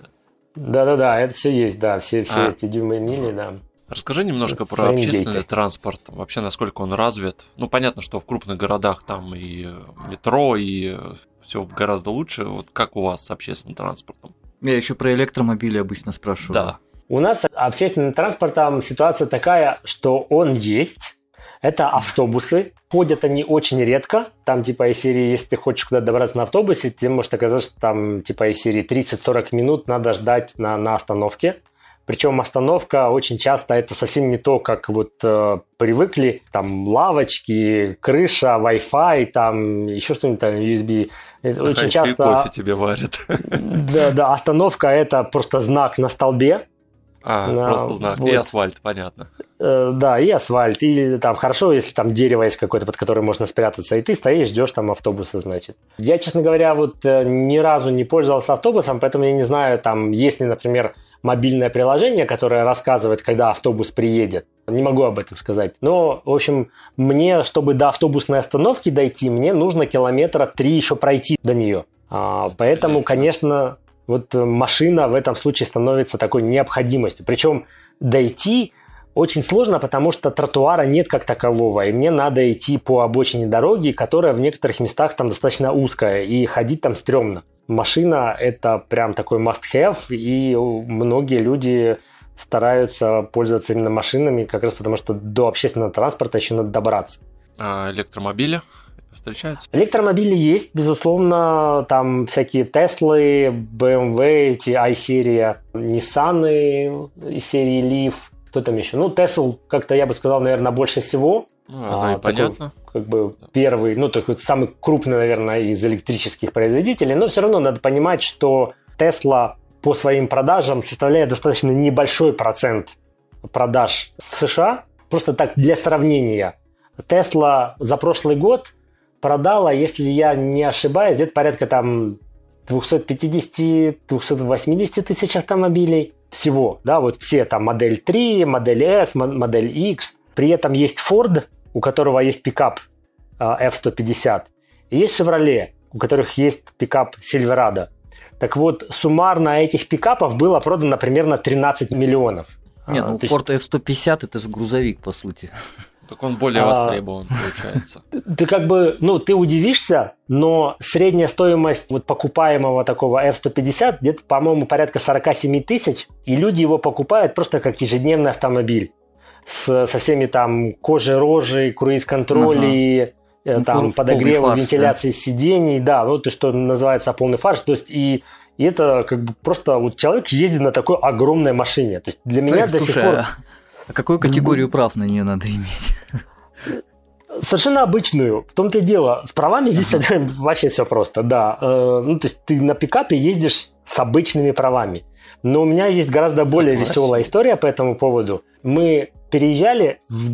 Speaker 1: Да-да-да, это все есть, да, все, все а. эти дюймы мили, да.
Speaker 2: Расскажи немножко про общественный транспорт, вообще насколько он развит. Ну, понятно, что в крупных городах там и метро, и все гораздо лучше. Вот как у вас с общественным транспортом?
Speaker 3: Я еще про электромобили обычно спрашиваю.
Speaker 1: Да. У нас общественным транспортом ситуация такая, что он есть. Это автобусы. Ходят они очень редко. Там типа из серии, если ты хочешь куда-то добраться на автобусе, тебе может оказаться, что там типа из серии 30-40 минут надо ждать на, на остановке. Причем остановка очень часто это совсем не то, как вот э, привыкли. Там лавочки, крыша, Wi-Fi, там еще что-нибудь там USB.
Speaker 2: Это очень часто... кофе тебе варят.
Speaker 1: Да, да, остановка это просто знак на столбе.
Speaker 2: А, на, просто знак. Вот. И асфальт, понятно.
Speaker 1: Э, да, и асфальт. И там хорошо, если там дерево есть какое-то, под которое можно спрятаться. И ты стоишь, ждешь там автобуса, значит. Я, честно говоря, вот э, ни разу не пользовался автобусом, поэтому я не знаю, там, есть ли, например, мобильное приложение, которое рассказывает, когда автобус приедет. Не могу об этом сказать. Но, в общем, мне, чтобы до автобусной остановки дойти, мне нужно километра три еще пройти до нее. А, поэтому, конечно, вот машина в этом случае становится такой необходимостью. Причем дойти очень сложно, потому что тротуара нет как такового, и мне надо идти по обочине дороги, которая в некоторых местах там достаточно узкая, и ходить там стрёмно. Машина – это прям такой must-have, и многие люди стараются пользоваться именно машинами, как раз потому что до общественного транспорта еще надо добраться.
Speaker 2: А электромобили? встречаются?
Speaker 1: Электромобили есть, безусловно, там всякие Теслы, BMW, эти i-серия, Nissan из серии Leaf, кто там еще? Ну, Tesla, как-то я бы сказал, наверное, больше всего.
Speaker 2: Ну, а, и понятно.
Speaker 1: Как бы первый, ну, такой самый крупный, наверное, из электрических производителей, но все равно надо понимать, что Tesla по своим продажам составляет достаточно небольшой процент продаж в США. Просто так для сравнения. Tesla за прошлый год продала, если я не ошибаюсь, где-то порядка там 250-280 тысяч автомобилей всего, да, вот все там модель 3, модель S, модель X. При этом есть Ford, у которого есть пикап а, F-150, и есть Chevrolet, у которых есть пикап Silverado. Так вот, суммарно этих пикапов было продано примерно 13 миллионов.
Speaker 3: Нет, ну Ford есть... F-150 это же грузовик, по сути.
Speaker 2: Так он более а, востребован, а, получается.
Speaker 1: Ты как бы, ну, ты удивишься, но средняя стоимость вот покупаемого такого F-150 где-то, по-моему, порядка 47 тысяч, и люди его покупают просто как ежедневный автомобиль с, со всеми там кожей рожей, круиз-контролей, ага. Э, там ну, подогрева, вентиляции да. сидений, да, ну то, что называется полный фарш, то есть и и это как бы просто вот человек ездит на такой огромной машине. То есть для меня так, до слушай, сих пор... А
Speaker 3: а какую категорию прав на нее надо иметь?
Speaker 1: Совершенно обычную. В том-то и дело. С правами здесь ага. вообще все просто, да. Э, ну, то есть ты на пикапе ездишь с обычными правами. Но у меня есть гораздо более так, веселая история по этому поводу. Мы переезжали в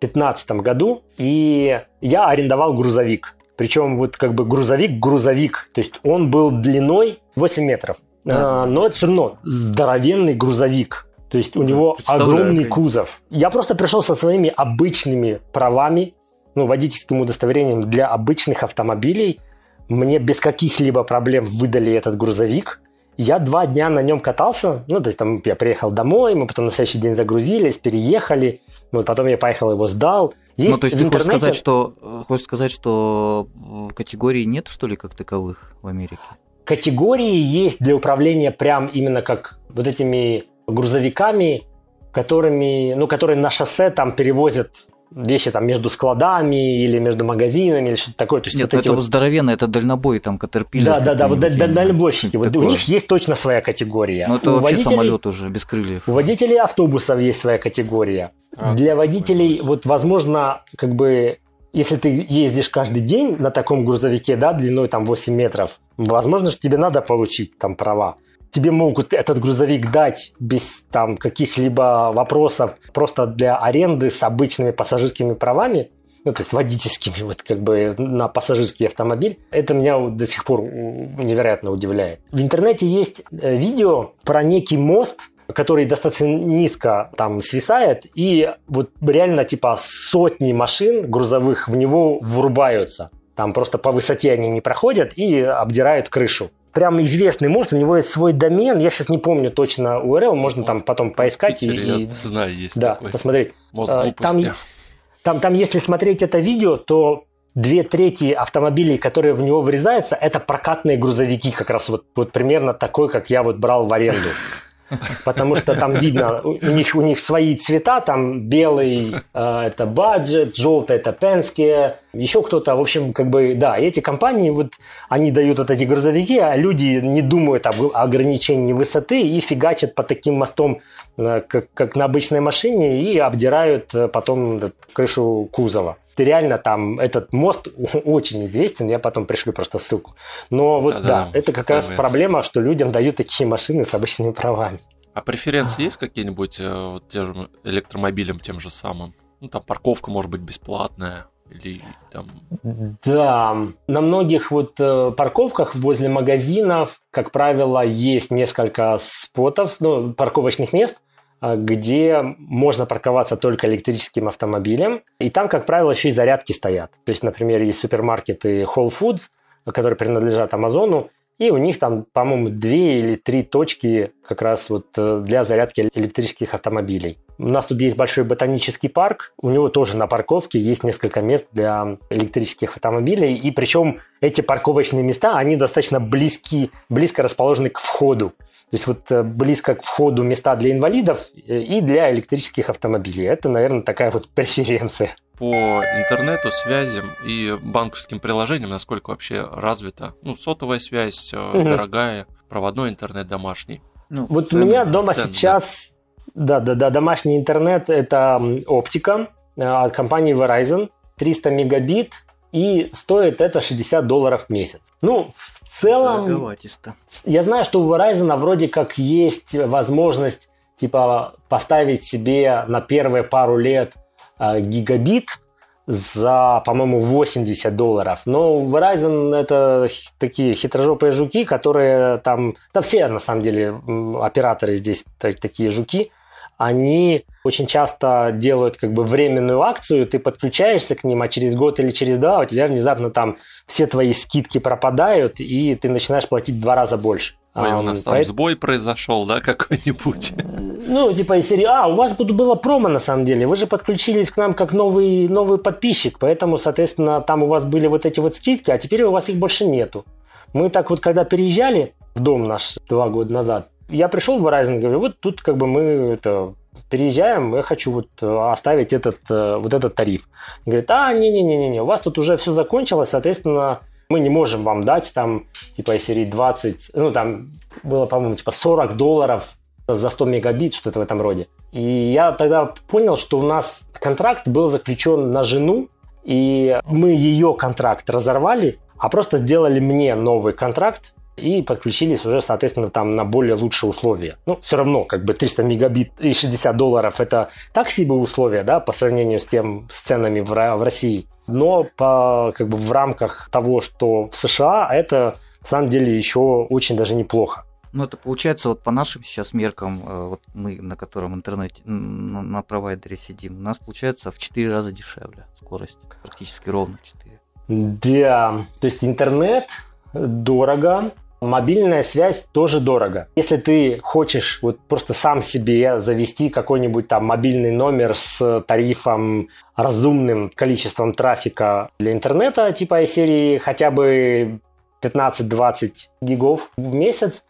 Speaker 1: 2015 году, и я арендовал грузовик. Причем вот как бы грузовик-грузовик. То есть он был длиной 8 метров. Да. Но это все равно здоровенный грузовик. То есть у него огромный кузов. Я просто пришел со своими обычными правами, ну, водительским удостоверением для обычных автомобилей. Мне без каких-либо проблем выдали этот грузовик. Я два дня на нем катался. Ну, то есть там я приехал домой, мы потом на следующий день загрузились, переехали. Вот потом я поехал, его сдал.
Speaker 3: Есть ну, то есть ты интернете... хочешь сказать, что, хочешь сказать, что категорий нет, что ли, как таковых в Америке?
Speaker 1: Категории есть для управления прям именно как вот этими грузовиками, которыми, ну, которые на шоссе там перевозят вещи там между складами или между магазинами или что-то такое. То
Speaker 3: есть Нет, вот это вот здоровенно, это дальнобой, там Caterpillar.
Speaker 1: Да, да, да, вот дальнобойщики. Вот у них есть точно своя категория.
Speaker 3: Ну это у вообще водителей, самолет уже без крыльев.
Speaker 1: У водителей автобусов есть своя категория. А, Для водителей, понятно. вот возможно, как бы если ты ездишь каждый день на таком грузовике, да, длиной там 8 метров, возможно, что тебе надо получить там права тебе могут этот грузовик дать без там каких-либо вопросов просто для аренды с обычными пассажирскими правами, ну, то есть водительскими, вот как бы на пассажирский автомобиль. Это меня до сих пор невероятно удивляет. В интернете есть э, видео про некий мост, который достаточно низко там свисает, и вот реально типа сотни машин грузовых в него врубаются. Там просто по высоте они не проходят и обдирают крышу прям известный мост, у него есть свой домен, я сейчас не помню точно URL, можно там потом поискать
Speaker 2: Питере, и, и знаю, есть
Speaker 1: да,
Speaker 2: такой.
Speaker 1: посмотреть.
Speaker 2: Мост а,
Speaker 1: там, там, там, если смотреть это видео, то две трети автомобилей, которые в него врезаются, это прокатные грузовики, как раз вот, вот примерно такой, как я вот брал в аренду потому что там видно, у них, у них свои цвета, там белый э, это баджет, желтый это Penske, еще кто-то, в общем, как бы, да, эти компании, вот, они дают вот эти грузовики, а люди не думают об ограничении высоты и фигачат по таким мостом, э, как, как на обычной машине, и обдирают э, потом крышу кузова реально там этот мост очень известен, я потом пришлю просто ссылку. Но вот да, да это как раз проблема, что людям дают такие машины с обычными правами.
Speaker 2: А преференции есть какие-нибудь э, вот, тем же электромобилям тем же самым? Ну, там парковка может быть бесплатная или там...
Speaker 1: Да, на многих вот э, парковках возле магазинов, как правило, есть несколько спотов, ну, парковочных мест, где можно парковаться только электрическим автомобилем. И там, как правило, еще и зарядки стоят. То есть, например, есть супермаркеты Whole Foods, которые принадлежат Амазону, и у них там, по-моему, две или три точки как раз вот э, для зарядки электрических автомобилей. У нас тут есть большой ботанический парк, у него тоже на парковке есть несколько мест для электрических автомобилей, и причем эти парковочные места, они достаточно близки, близко расположены к входу. То есть вот э, близко к входу места для инвалидов э, и для электрических автомобилей. Это, наверное, такая вот преференция.
Speaker 2: По интернету, связям и банковским приложениям, насколько вообще развита? Ну, сотовая связь, угу. дорогая, проводной интернет домашний.
Speaker 1: Ну, вот цены, у меня дома цены, сейчас, да, да, да, домашний интернет это оптика от компании Verizon, 300 мегабит, и стоит это 60 долларов в месяц. Ну, в целом, я знаю, что у Verizon вроде как есть возможность типа поставить себе на первые пару лет э, гигабит за, по-моему, 80 долларов. Но Verizon это такие хитрожопые жуки, которые там, да все на самом деле операторы здесь такие жуки, они очень часто делают как бы временную акцию, ты подключаешься к ним, а через год или через два у тебя внезапно там все твои скидки пропадают, и ты начинаешь платить в два раза больше.
Speaker 2: Ой, у нас там Поэтому... сбой произошел, да, какой-нибудь?
Speaker 1: Ну, типа из серии, а, у вас было промо на самом деле, вы же подключились к нам как новый, новый подписчик, поэтому, соответственно, там у вас были вот эти вот скидки, а теперь у вас их больше нету. Мы так вот, когда переезжали в дом наш два года назад, я пришел в Verizon, говорю, вот тут как бы мы это переезжаем, я хочу вот э, оставить этот, э, вот этот тариф. И говорит, а, не-не-не-не, у вас тут уже все закончилось, соответственно, мы не можем вам дать там, типа, серии 20, ну, там было, по-моему, типа 40 долларов за 100 мегабит, что-то в этом роде. И я тогда понял, что у нас контракт был заключен на жену, и мы ее контракт разорвали, а просто сделали мне новый контракт, и подключились уже, соответственно, там на более лучшие условия. Ну, все равно, как бы 300 мегабит и 60 долларов – это так себе условия, да, по сравнению с тем, с ценами в, в России. Но по, как бы в рамках того, что в США, это на самом деле еще очень даже неплохо.
Speaker 3: Ну, это получается, вот по нашим сейчас меркам, э, вот мы на котором интернете, на, на провайдере сидим, у нас получается в 4 раза дешевле скорость, практически ровно 4.
Speaker 1: Да, то есть интернет дорого, Мобильная связь тоже дорого. Если ты хочешь вот просто сам себе завести какой-нибудь там мобильный номер с тарифом разумным количеством трафика для интернета, типа из серии хотя бы 15-20 гигов в месяц,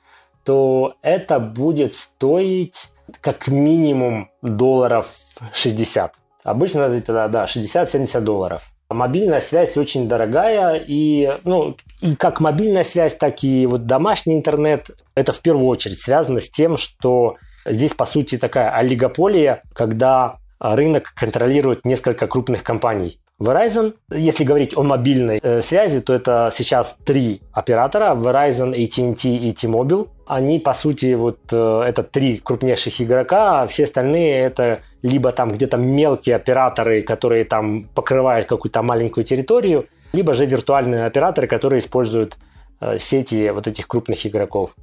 Speaker 1: то это будет стоить как минимум долларов 60. Обычно это да, 60-70 долларов. Мобильная связь очень дорогая, и, ну, и как мобильная связь, так и вот домашний интернет, это в первую очередь связано с тем, что здесь, по сути, такая олигополия, когда рынок контролирует несколько крупных компаний. Verizon, если говорить о мобильной э, связи, то это сейчас три оператора, Verizon, AT&T и T-Mobile. Они, по сути, вот э, это три крупнейших игрока, а все остальные это либо там где-то мелкие операторы, которые там покрывают какую-то маленькую территорию, либо же виртуальные операторы, которые используют э, сети вот этих крупных игроков.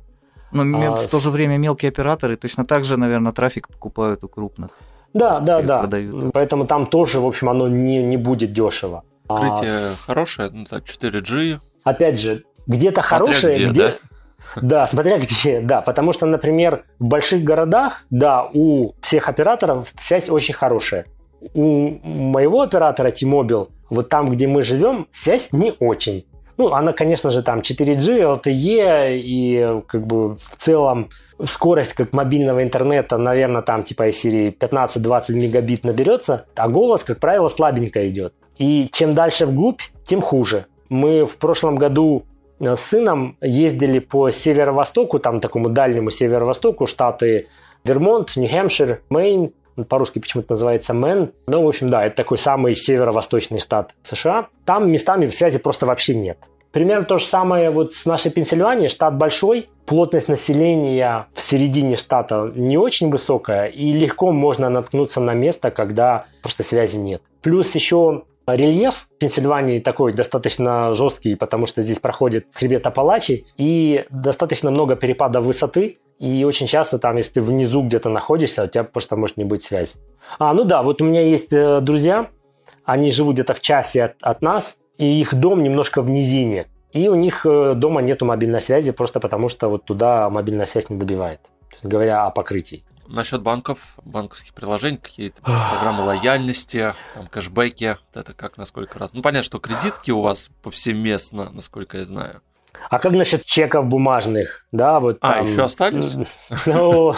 Speaker 3: Но а, в то же время мелкие операторы точно так же, наверное, трафик покупают у крупных.
Speaker 1: Да, да, да. Продают. Поэтому там тоже, в общем, оно не, не будет дешево.
Speaker 2: Покрытие а, хорошее, ну так, 4G.
Speaker 1: Опять же, где-то хорошее, где, где... Да? да, смотря где, да, потому что, например, в больших городах, да, у всех операторов связь очень хорошая. У моего оператора T-Mobile, вот там, где мы живем, связь не очень. Ну, она, конечно же, там 4G, LTE, и как бы в целом скорость как мобильного интернета, наверное, там типа из серии 15-20 мегабит наберется, а голос, как правило, слабенько идет. И чем дальше вглубь, тем хуже. Мы в прошлом году э, с сыном ездили по северо-востоку, там такому дальнему северо-востоку, штаты Вермонт, Нью-Хэмпшир, Мэйн, по-русски почему-то называется Мэн. Ну, в общем, да, это такой самый северо-восточный штат США. Там местами связи просто вообще нет. Примерно то же самое вот с нашей Пенсильванией. Штат большой, плотность населения в середине штата не очень высокая, и легко можно наткнуться на место, когда просто связи нет. Плюс еще рельеф Пенсильвании такой достаточно жесткий, потому что здесь проходит хребет Апалачи, и достаточно много перепадов высоты, и очень часто там, если ты внизу где-то находишься, у тебя просто может не быть связи. А, ну да, вот у меня есть э, друзья, они живут где-то в часе от, от нас, и их дом немножко в низине. И у них э, дома нету мобильной связи, просто потому что вот туда мобильная связь не добивает. То есть говоря о покрытии.
Speaker 2: Насчет банков, банковских приложений, какие-то программы лояльности, там кэшбэки, вот это как, насколько раз. Ну, понятно, что кредитки у вас повсеместно, насколько я знаю.
Speaker 1: А как насчет чеков бумажных? Да, вот
Speaker 2: а, там, еще остались?
Speaker 1: Ну,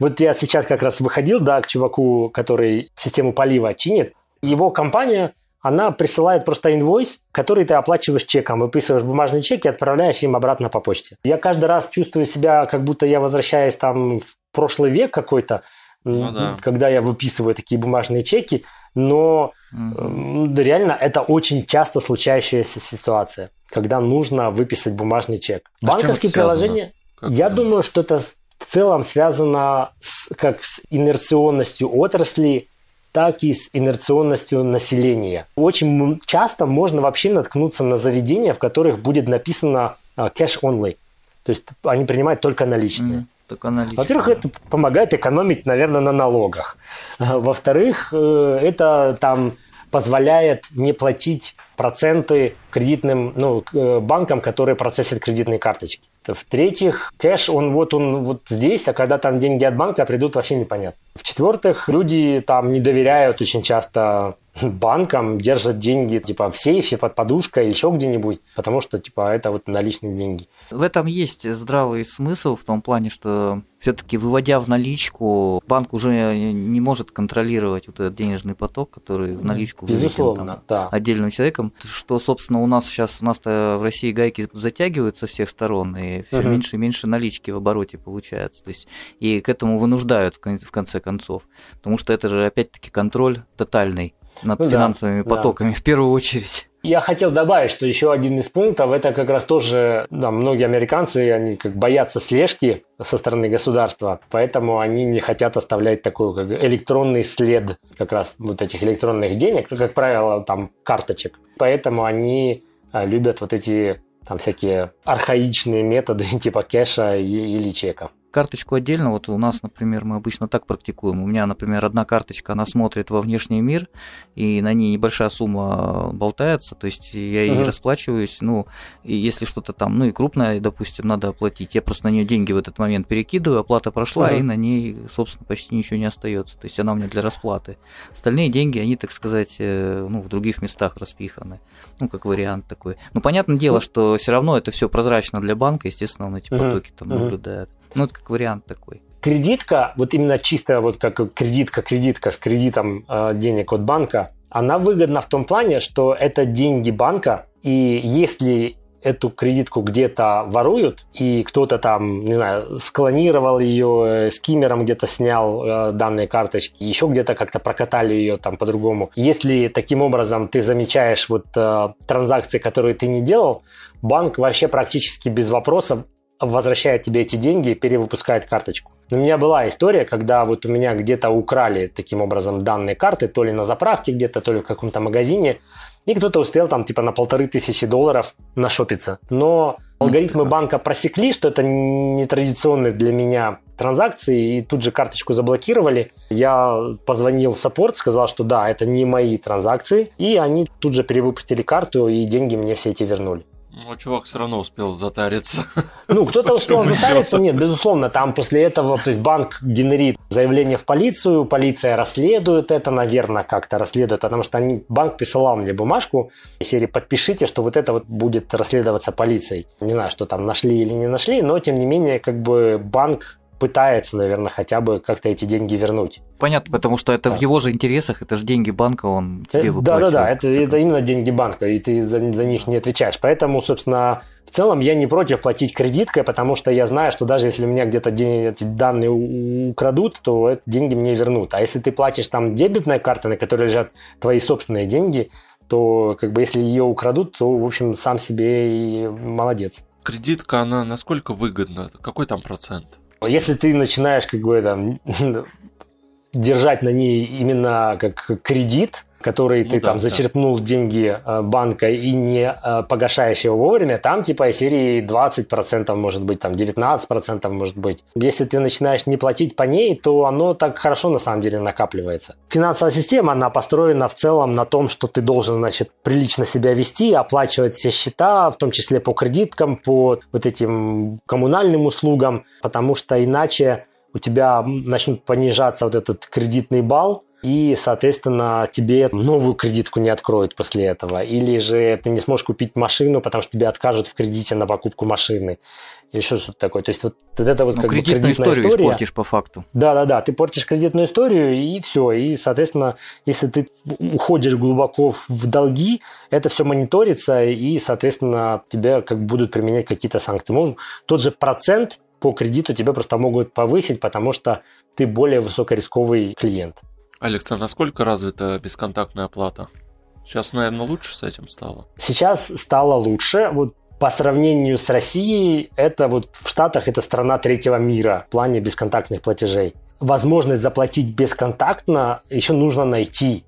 Speaker 1: вот я сейчас как раз выходил, да, к чуваку, который систему полива чинит. Его компания, она присылает просто инвойс, который ты оплачиваешь чеком, выписываешь бумажный чек и отправляешь им обратно по почте. Я каждый раз чувствую себя, как будто я возвращаюсь там в прошлый век какой-то, ну, да. когда я выписываю такие бумажные чеки, но угу. реально это очень часто случающаяся ситуация, когда нужно выписать бумажный чек. А Банковские приложения, я думаешь? думаю, что это в целом связано с, как с инерционностью отрасли, так и с инерционностью населения. Очень часто можно вообще наткнуться на заведения, в которых будет написано cash only. То есть они принимают только наличные. Mm. Только наличные. Во-первых, это помогает экономить, наверное, на налогах. Во-вторых, э, это там позволяет не платить проценты кредитным ну, э, банкам, которые процессят кредитные карточки. В-третьих, кэш, он вот он вот здесь, а когда там деньги от банка придут, вообще непонятно. В-четвертых, люди там не доверяют очень часто банкам, держат деньги типа в сейфе, под подушкой, еще где-нибудь, потому что типа это вот наличные деньги.
Speaker 3: В этом есть здравый смысл в том плане, что все-таки выводя в наличку, банк уже не может контролировать вот этот денежный поток, который в наличку
Speaker 1: Безусловно, там, да.
Speaker 3: отдельным человеком. Что, собственно, у нас сейчас у нас-то в России гайки затягивают со всех сторон, и все угу. меньше и меньше налички в обороте получается. То есть и к этому вынуждают в конце концов. Потому что это же опять-таки контроль тотальный над ну, финансовыми да, потоками да. в первую очередь.
Speaker 1: Я хотел добавить, что еще один из пунктов, это как раз тоже, да, многие американцы, они как боятся слежки со стороны государства, поэтому они не хотят оставлять такой как электронный след как раз вот этих электронных денег, как правило, там карточек. Поэтому они а, любят вот эти там всякие архаичные методы типа кэша или чеков
Speaker 3: карточку отдельно, вот у нас, например, мы обычно так практикуем. У меня, например, одна карточка, она смотрит во внешний мир, и на ней небольшая сумма болтается, то есть я ей uh-huh. расплачиваюсь, ну, и если что-то там, ну и крупное, допустим, надо оплатить, я просто на нее деньги в этот момент перекидываю, оплата прошла, uh-huh. и на ней, собственно, почти ничего не остается, то есть она у меня для расплаты. Остальные деньги, они, так сказать, э, ну, в других местах распиханы, ну, как вариант такой. Ну, понятное дело, что все равно это все прозрачно для банка, естественно, он эти потоки там uh-huh. наблюдает. Ну, это как вариант такой.
Speaker 1: Кредитка, вот именно чисто вот как кредитка, кредитка с кредитом э, денег от банка, она выгодна в том плане, что это деньги банка, и если эту кредитку где-то воруют, и кто-то там, не знаю, склонировал ее, э, скиммером где-то снял э, данные карточки, еще где-то как-то прокатали ее там по-другому. Если таким образом ты замечаешь вот э, транзакции, которые ты не делал, банк вообще практически без вопросов возвращает тебе эти деньги и перевыпускает карточку. У меня была история, когда вот у меня где-то украли таким образом данные карты, то ли на заправке где-то, то ли в каком-то магазине, и кто-то успел там типа на полторы тысячи долларов нашопиться. Но алгоритмы банка просекли, что это не традиционные для меня транзакции, и тут же карточку заблокировали. Я позвонил в саппорт, сказал, что да, это не мои транзакции, и они тут же перевыпустили карту, и деньги мне все эти вернули.
Speaker 2: Ну, чувак все равно успел затариться.
Speaker 1: Ну, кто-то успел затариться, нет, безусловно, там после этого, то есть банк генерит заявление в полицию, полиция расследует это, наверное, как-то расследует, потому что они, банк присылал мне бумажку серии «Подпишите, что вот это вот будет расследоваться полицией». Не знаю, что там нашли или не нашли, но, тем не менее, как бы банк пытается, наверное, хотя бы как-то эти деньги вернуть.
Speaker 3: Понятно, потому что это да. в его же интересах, это же деньги банка, он тебе
Speaker 1: выплачивает. Да-да-да, это, это именно деньги банка, и ты за, за них не отвечаешь. Поэтому, собственно, в целом я не против платить кредиткой, потому что я знаю, что даже если у меня где-то эти данные украдут, то эти деньги мне вернут. А если ты платишь там дебетной картой, на которой лежат твои собственные деньги, то как бы если ее украдут, то, в общем, сам себе и молодец.
Speaker 2: Кредитка, она насколько выгодна? Какой там процент?
Speaker 1: Если ты начинаешь как бы там держать на ней именно как кредит, который ну, ты да, там да. зачерпнул деньги э, банка и не э, погашаешь его вовремя, там типа из серии 20% может быть, там 19% может быть. Если ты начинаешь не платить по ней, то оно так хорошо на самом деле накапливается. Финансовая система, она построена в целом на том, что ты должен, значит, прилично себя вести, оплачивать все счета, в том числе по кредиткам, по вот этим коммунальным услугам, потому что иначе у тебя начнет понижаться вот этот кредитный балл, и, соответственно, тебе новую кредитку не откроют после этого. Или же ты не сможешь купить машину, потому что тебе откажут в кредите на покупку машины. Или еще что-то такое. То есть вот, вот это вот
Speaker 3: ну,
Speaker 1: как
Speaker 3: кредитную
Speaker 1: бы кредитная
Speaker 3: историю
Speaker 1: история.
Speaker 3: испортишь по факту.
Speaker 1: Да-да-да, ты портишь кредитную историю, и все. И, соответственно, если ты уходишь глубоко в долги, это все мониторится, и, соответственно, тебе как будут применять какие-то санкции. Может, тот же процент по кредиту тебя просто могут повысить, потому что ты более высокорисковый клиент.
Speaker 2: Алекс, а насколько развита бесконтактная оплата? Сейчас, наверное, лучше с этим стало.
Speaker 1: Сейчас стало лучше. Вот по сравнению с Россией, это вот в Штатах это страна третьего мира в плане бесконтактных платежей. Возможность заплатить бесконтактно еще нужно найти.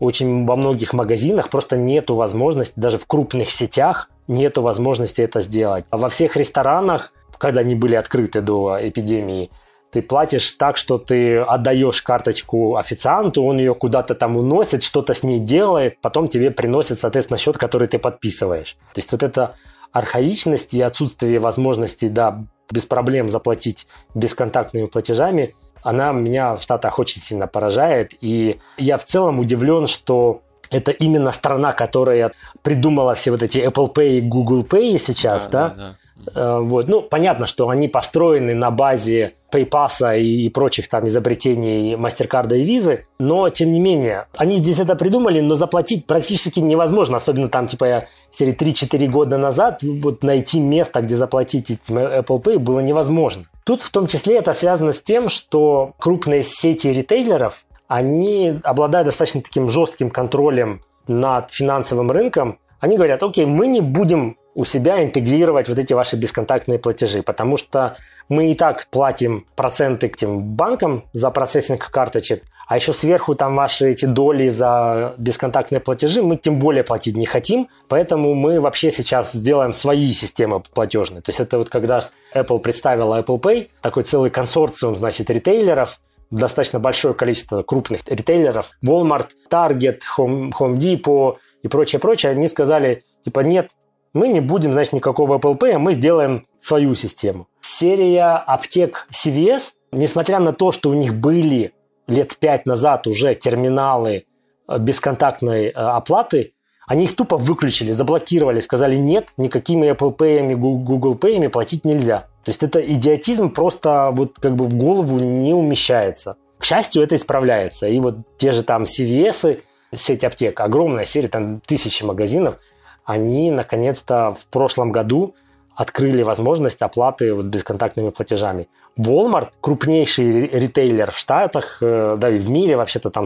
Speaker 1: Очень во многих магазинах просто нету возможности, даже в крупных сетях нету возможности это сделать. А во всех ресторанах, когда они были открыты до эпидемии, ты платишь так, что ты отдаешь карточку официанту, он ее куда-то там уносит, что-то с ней делает, потом тебе приносит, соответственно, счет, который ты подписываешь. То есть вот эта архаичность и отсутствие возможности, да, без проблем заплатить бесконтактными платежами, она меня в Штатах очень сильно поражает. И я в целом удивлен, что это именно страна, которая придумала все вот эти Apple Pay и Google Pay сейчас, да, да? да, да вот. Ну, понятно, что они построены на базе PayPass и, и прочих там изобретений MasterCard и Visa, но, тем не менее, они здесь это придумали, но заплатить практически невозможно, особенно там, типа, серии 3-4 года назад, вот найти место, где заплатить Apple Pay было невозможно. Тут в том числе это связано с тем, что крупные сети ритейлеров, они обладают достаточно таким жестким контролем над финансовым рынком, они говорят, окей, мы не будем у себя интегрировать вот эти ваши бесконтактные платежи, потому что мы и так платим проценты к тем банкам за процессинг карточек, а еще сверху там ваши эти доли за бесконтактные платежи мы тем более платить не хотим, поэтому мы вообще сейчас сделаем свои системы платежные. То есть это вот когда Apple представила Apple Pay, такой целый консорциум, значит, ритейлеров, достаточно большое количество крупных ритейлеров, Walmart, Target, Home, Home Depot и прочее, прочее, они сказали, типа, нет, мы не будем, значит, никакого Apple Pay, а мы сделаем свою систему. Серия аптек CVS, несмотря на то, что у них были лет пять назад уже терминалы э, бесконтактной э, оплаты, они их тупо выключили, заблокировали, сказали нет, никакими Apple Pay, Google Pay платить нельзя. То есть это идиотизм просто вот как бы в голову не умещается. К счастью, это исправляется. И вот те же там CVS, сеть аптек, огромная серия, там тысячи магазинов – они наконец-то в прошлом году открыли возможность оплаты вот бесконтактными платежами. Walmart, крупнейший ритейлер в Штатах, э, да и в мире вообще-то там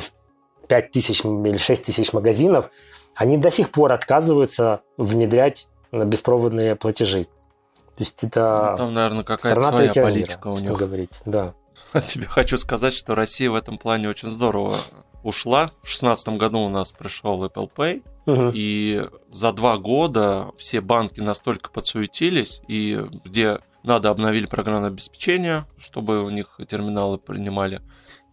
Speaker 1: 5 тысяч или 6 тысяч магазинов, они до сих пор отказываются внедрять беспроводные платежи. То есть это
Speaker 2: ну, там, наверное, какая-то своя политика мира, у них.
Speaker 1: говорить, да.
Speaker 2: А тебе хочу сказать, что Россия в этом плане очень здорово ушла. В 2016 году у нас пришел Apple Pay, угу. и за два года все банки настолько подсуетились, и где надо обновили программное обеспечение, чтобы у них терминалы принимали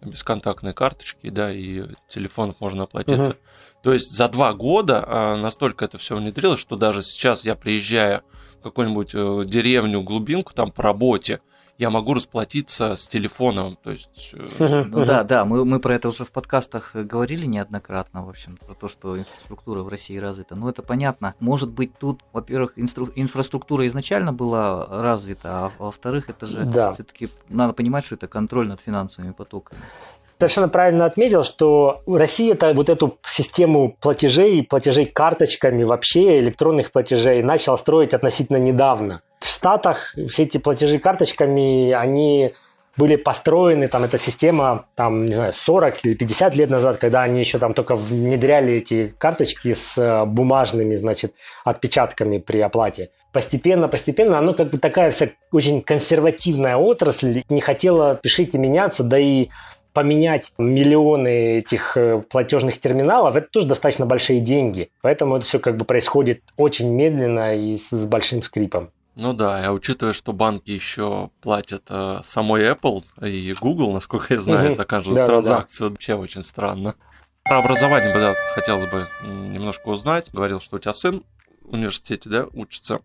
Speaker 2: бесконтактные карточки, да, и телефонов можно оплатиться. Угу. То есть за два года а, настолько это все внедрилось, что даже сейчас я приезжаю в какую-нибудь э, деревню, глубинку там по работе, я могу расплатиться с телефоном. То есть,
Speaker 3: uh-huh, uh-huh. Да, да, мы, мы про это уже в подкастах говорили неоднократно, в общем, про то, что инфраструктура в России развита. Но это понятно. Может быть, тут, во-первых, инстру- инфраструктура изначально была развита, а во-вторых, это же да. все-таки надо понимать, что это контроль над финансовыми потоками
Speaker 1: совершенно правильно отметил, что Россия это вот эту систему платежей, платежей карточками вообще, электронных платежей начала строить относительно недавно. В Штатах все эти платежи карточками, они были построены, там эта система, там, не знаю, 40 или 50 лет назад, когда они еще там только внедряли эти карточки с э, бумажными, значит, отпечатками при оплате. Постепенно, постепенно, оно как бы такая вся очень консервативная отрасль, не хотела, пишите, меняться, да и поменять миллионы этих э, платежных терминалов, это тоже достаточно большие деньги. Поэтому это все как бы происходит очень медленно и с большим скрипом.
Speaker 2: Ну да, а учитывая, что банки еще платят э, самой Apple и Google, насколько я знаю, угу. за каждую да, транзакцию, да. вообще очень странно. Про образование бы, да, хотелось бы немножко узнать. Говорил, что у тебя сын в университете, да, учится.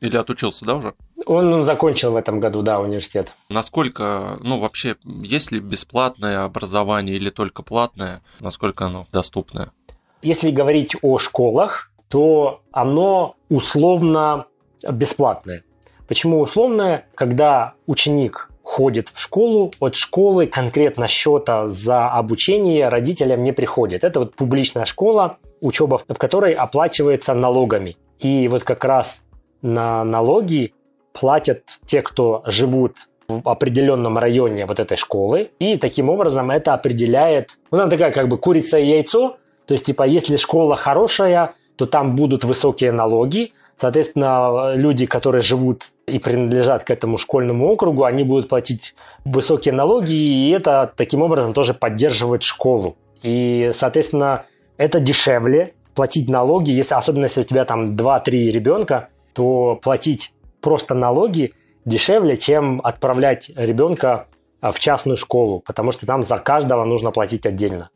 Speaker 2: Или отучился, да, уже?
Speaker 1: Он закончил в этом году, да, университет.
Speaker 2: Насколько, ну, вообще, есть ли бесплатное образование или только платное? Насколько оно доступное?
Speaker 1: Если говорить о школах, то оно условно бесплатное. Почему условное? Когда ученик ходит в школу, от школы конкретно счета за обучение родителям не приходит. Это вот публичная школа, учеба в которой оплачивается налогами. И вот как раз на налоги платят те, кто живут в определенном районе вот этой школы, и таким образом это определяет, ну, она такая как бы курица и яйцо, то есть, типа, если школа хорошая, то там будут высокие налоги, соответственно, люди, которые живут и принадлежат к этому школьному округу, они будут платить высокие налоги, и это таким образом тоже поддерживает школу. И, соответственно, это дешевле платить налоги, если, особенно если у тебя там 2-3 ребенка, то платить просто налоги дешевле, чем отправлять ребенка а, в частную школу, потому что там за каждого нужно платить отдельно.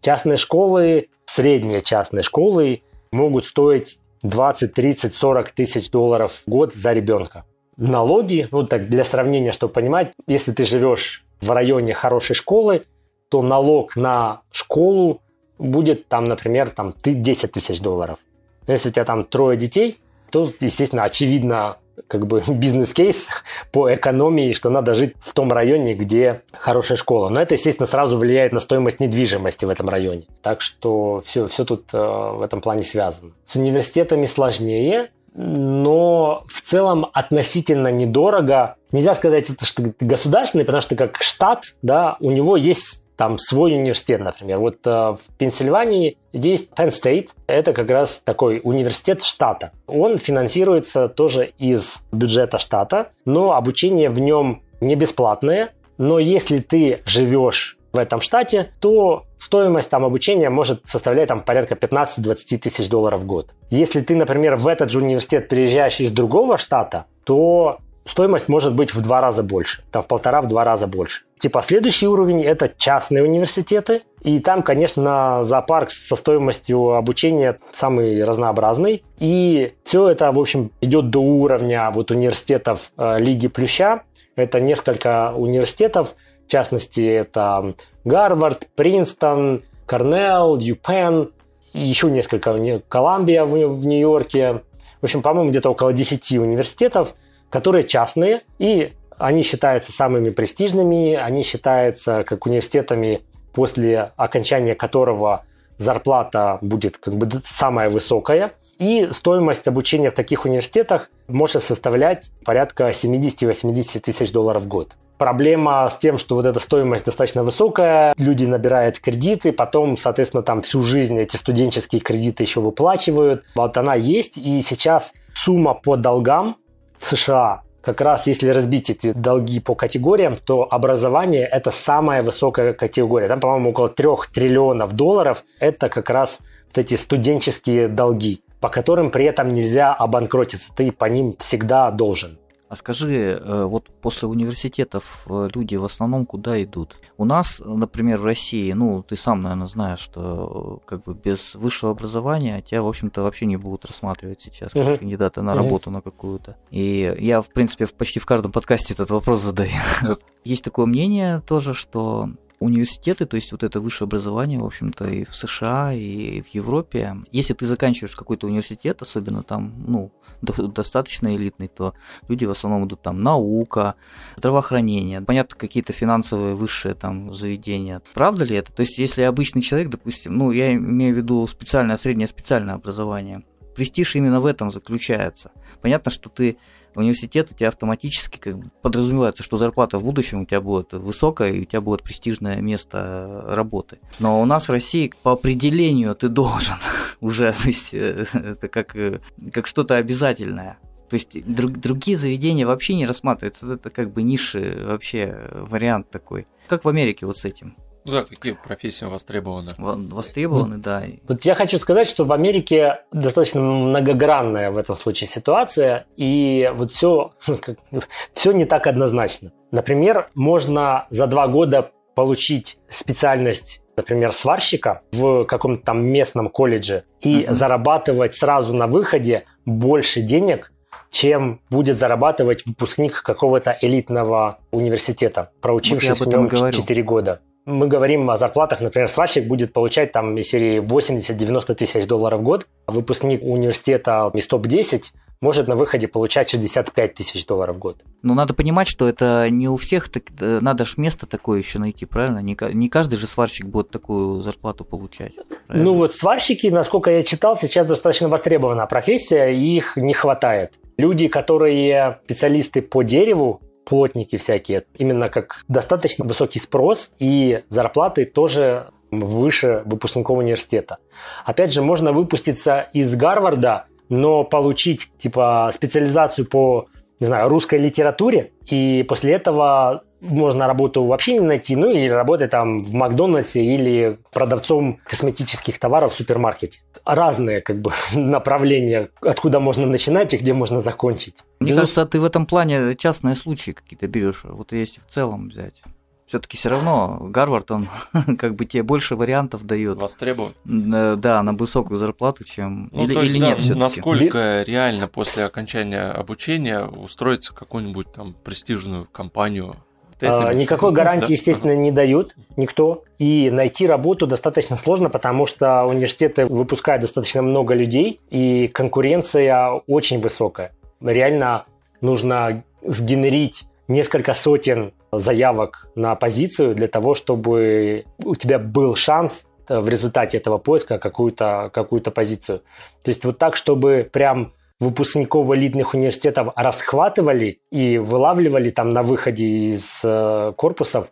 Speaker 1: Частные школы, средние частные школы могут стоить 20, 30, 40 тысяч долларов в год за ребенка. Налоги, ну так для сравнения, чтобы понимать, если ты живешь в районе хорошей школы, то налог на школу будет там, например, там 10 тысяч долларов. Если у тебя там трое детей, то, естественно, очевидно, как бы бизнес-кейс по экономии, что надо жить в том районе, где хорошая школа. Но это, естественно, сразу влияет на стоимость недвижимости в этом районе. Так что все, все тут э, в этом плане связано. С университетами сложнее, но в целом относительно недорого. Нельзя сказать, что государственный, потому что как штат, да, у него есть там свой университет, например. Вот э, в Пенсильвании есть Penn State, это как раз такой университет штата. Он финансируется тоже из бюджета штата, но обучение в нем не бесплатное. Но если ты живешь в этом штате, то стоимость там обучения может составлять там порядка 15-20 тысяч долларов в год. Если ты, например, в этот же университет переезжаешь из другого штата, то стоимость может быть в два раза больше, там в полтора-в два раза больше. Типа следующий уровень – это частные университеты, и там, конечно, зоопарк со стоимостью обучения самый разнообразный. И все это, в общем, идет до уровня вот университетов э, Лиги Плюща. Это несколько университетов, в частности, это Гарвард, Принстон, Корнелл, Юпен, еще несколько, Колумбия в, в Нью-Йорке. В общем, по-моему, где-то около 10 университетов, которые частные, и они считаются самыми престижными, они считаются как университетами, после окончания которого зарплата будет как бы самая высокая. И стоимость обучения в таких университетах может составлять порядка 70-80 тысяч долларов в год. Проблема с тем, что вот эта стоимость достаточно высокая, люди набирают кредиты, потом, соответственно, там всю жизнь эти студенческие кредиты еще выплачивают. Вот она есть, и сейчас сумма по долгам США как раз если разбить эти долги по категориям, то образование – это самая высокая категория. Там, по-моему, около 3 триллионов долларов – это как раз вот эти студенческие долги, по которым при этом нельзя обанкротиться. Ты по ним всегда должен.
Speaker 3: А скажи, э, вот после университетов э, люди в основном куда идут? У нас, например, в России, ну, ты сам, наверное, знаешь, что э, как бы без высшего образования тебя, в общем-то, вообще не будут рассматривать сейчас как uh-huh. кандидата на работу uh-huh. на какую-то. И я, в принципе, почти в каждом подкасте этот вопрос задаю. Есть такое мнение тоже, что университеты, то есть вот это высшее образование, в общем-то, и в США, и в Европе. Если ты заканчиваешь какой-то университет, особенно там, ну, достаточно элитный, то люди в основном идут там наука, здравоохранение, понятно, какие-то финансовые высшие там заведения. Правда ли это? То есть, если обычный человек, допустим, ну, я имею в виду специальное, среднее специальное образование, престиж именно в этом заключается. Понятно, что ты университет у тебя автоматически как бы подразумевается, что зарплата в будущем у тебя будет высокая, и у тебя будет престижное место работы. Но у нас в России по определению ты должен уже, то есть э, это как, э, как что-то обязательное. То есть друг, другие заведения вообще не рассматриваются. Это как бы ниши, вообще вариант такой. Как в Америке вот с этим.
Speaker 2: Ну да, какие профессии востребованы?
Speaker 3: Востребованы,
Speaker 1: вот,
Speaker 3: да.
Speaker 1: Вот я хочу сказать, что в Америке достаточно многогранная в этом случае ситуация, и вот все, все не так однозначно. Например, можно за два года получить специальность например, сварщика в каком-то там местном колледже и mm-hmm. зарабатывать сразу на выходе больше денег, чем будет зарабатывать выпускник какого-то элитного университета, проучившись вот в нем 4 года. Мы говорим о зарплатах, например, сварщик будет получать там из серии 80-90 тысяч долларов в год, а выпускник университета из топ-10 может на выходе получать 65 тысяч долларов в год.
Speaker 3: Но надо понимать, что это не у всех, так, э, надо же место такое еще найти, правильно? Не, не каждый же сварщик будет такую зарплату получать.
Speaker 1: Правильно? Ну вот сварщики, насколько я читал, сейчас достаточно востребованная профессия, и их не хватает. Люди, которые специалисты по дереву, плотники всякие, именно как достаточно высокий спрос, и зарплаты тоже выше выпускников университета. Опять же, можно выпуститься из Гарварда но получить типа специализацию по не знаю, русской литературе, и после этого можно работу вообще не найти, ну или работать там в Макдональдсе или продавцом косметических товаров в супермаркете. Разные как бы направления, откуда можно начинать и где можно закончить.
Speaker 3: Мне кажется, ты в этом плане частные случаи какие-то берешь. Вот если в целом взять все-таки все равно Гарвард, он как бы тебе больше вариантов дает.
Speaker 2: Востребован.
Speaker 3: Да, на высокую зарплату, чем...
Speaker 2: Ну, или, то есть, или да, нет все Насколько реально после окончания обучения устроиться в какую-нибудь там престижную компанию?
Speaker 1: А, никакой гарантии, да? естественно, не дают никто. И найти работу достаточно сложно, потому что университеты выпускают достаточно много людей, и конкуренция очень высокая. Реально нужно сгенерить несколько сотен заявок на позицию для того, чтобы у тебя был шанс э, в результате этого поиска какую-то какую позицию. То есть вот так, чтобы прям выпускников элитных университетов расхватывали и вылавливали там на выходе из э, корпусов,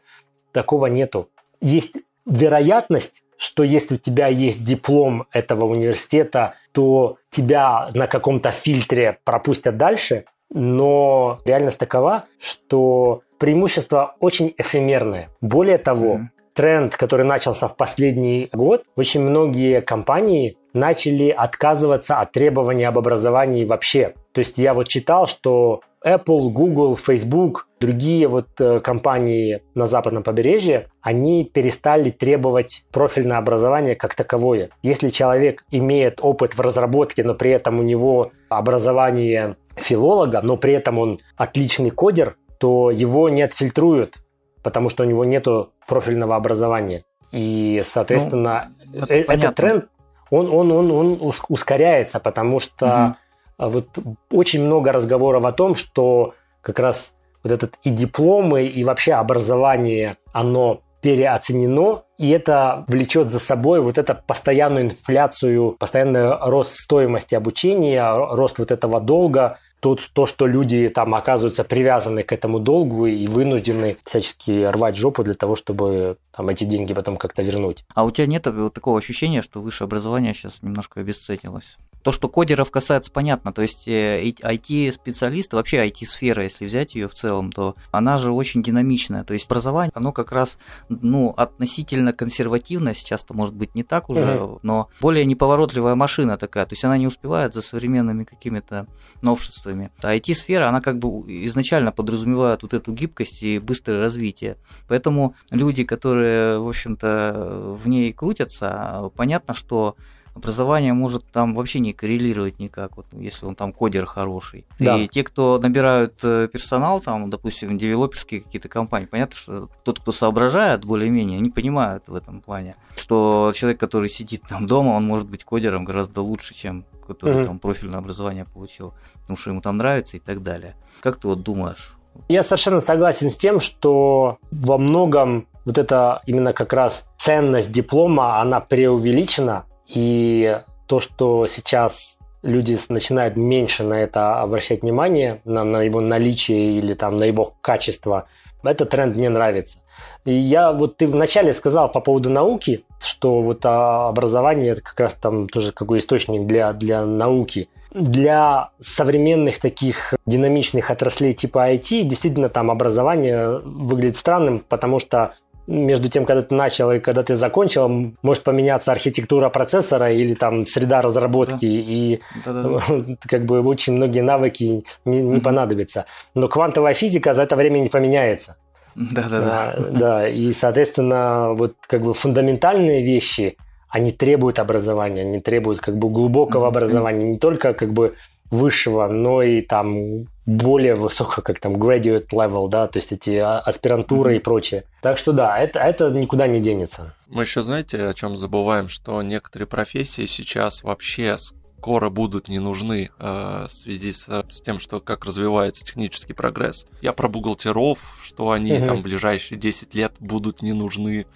Speaker 1: такого нету. Есть вероятность, что если у тебя есть диплом этого университета, то тебя на каком-то фильтре пропустят дальше, но реальность такова, что преимущество очень эфемерное. Более того, mm-hmm. Тренд, который начался в последний год, очень многие компании начали отказываться от требований об образовании вообще. То есть я вот читал, что Apple, Google, Facebook, другие вот э, компании на западном побережье, они перестали требовать профильное образование как таковое. Если человек имеет опыт в разработке, но при этом у него образование филолога, но при этом он отличный кодер, то его не отфильтруют, потому что у него нет профильного образования. И, соответственно, ну, это э, этот тренд, он, он, он, он ускоряется, потому что угу. вот очень много разговоров о том, что как раз вот этот и дипломы, и вообще образование, оно переоценено, и это влечет за собой вот эту постоянную инфляцию, постоянный рост стоимости обучения, рост вот этого долга, тут то, что люди там оказываются привязаны к этому долгу и вынуждены всячески рвать жопу для того, чтобы там эти деньги потом как-то вернуть.
Speaker 3: А у тебя нет такого ощущения, что высшее образование сейчас немножко обесценилось? То, что кодеров касается, понятно. То есть IT-специалисты, э, вообще IT-сфера, если взять ее в целом, то она же очень динамичная. То есть образование, оно как раз ну, относительно консервативное, сейчас-то может быть не так уже, угу. но более неповоротливая машина такая. То есть она не успевает за современными какими-то новшествами. А IT-сфера, она как бы изначально подразумевает вот эту гибкость и быстрое развитие. Поэтому люди, которые, в общем-то, в ней крутятся, понятно, что образование может там вообще не коррелировать никак, вот, если он там кодер хороший. Да. И те, кто набирают э, персонал, там, допустим, девелоперские какие-то компании, понятно, что тот, кто соображает более-менее, они понимают в этом плане, что человек, который сидит там дома, он может быть кодером гораздо лучше, чем который угу. там профильное образование получил, потому что ему там нравится и так далее. Как ты вот думаешь?
Speaker 1: Я совершенно согласен с тем, что во многом вот это именно как раз ценность диплома, она преувеличена, и то, что сейчас люди начинают меньше на это обращать внимание, на, на его наличие или там на его качество, этот тренд мне нравится. И я вот ты вначале сказал по поводу науки, что вот а, образование это как раз там тоже какой источник для, для науки. Для современных таких динамичных отраслей типа IT действительно там образование выглядит странным, потому что между тем, когда ты начал и когда ты закончил, может поменяться архитектура процессора или там среда разработки, да. и да, да, да. как бы очень многие навыки не, не mm-hmm. понадобятся. Но квантовая физика за это время не поменяется.
Speaker 3: Да, да, да.
Speaker 1: Да, и, соответственно, вот как бы фундаментальные вещи, они требуют образования, они требуют как бы глубокого mm-hmm. образования, не только как бы высшего, но и там более высокого, как там graduate level, да, то есть эти а, аспирантуры mm-hmm. и прочее. Так что да, это, это никуда не денется.
Speaker 2: Мы еще, знаете, о чем забываем, что некоторые профессии сейчас вообще скоро будут не нужны э, в связи с, с тем, что как развивается технический прогресс. Я про бухгалтеров, что они угу. там в ближайшие 10 лет будут не нужны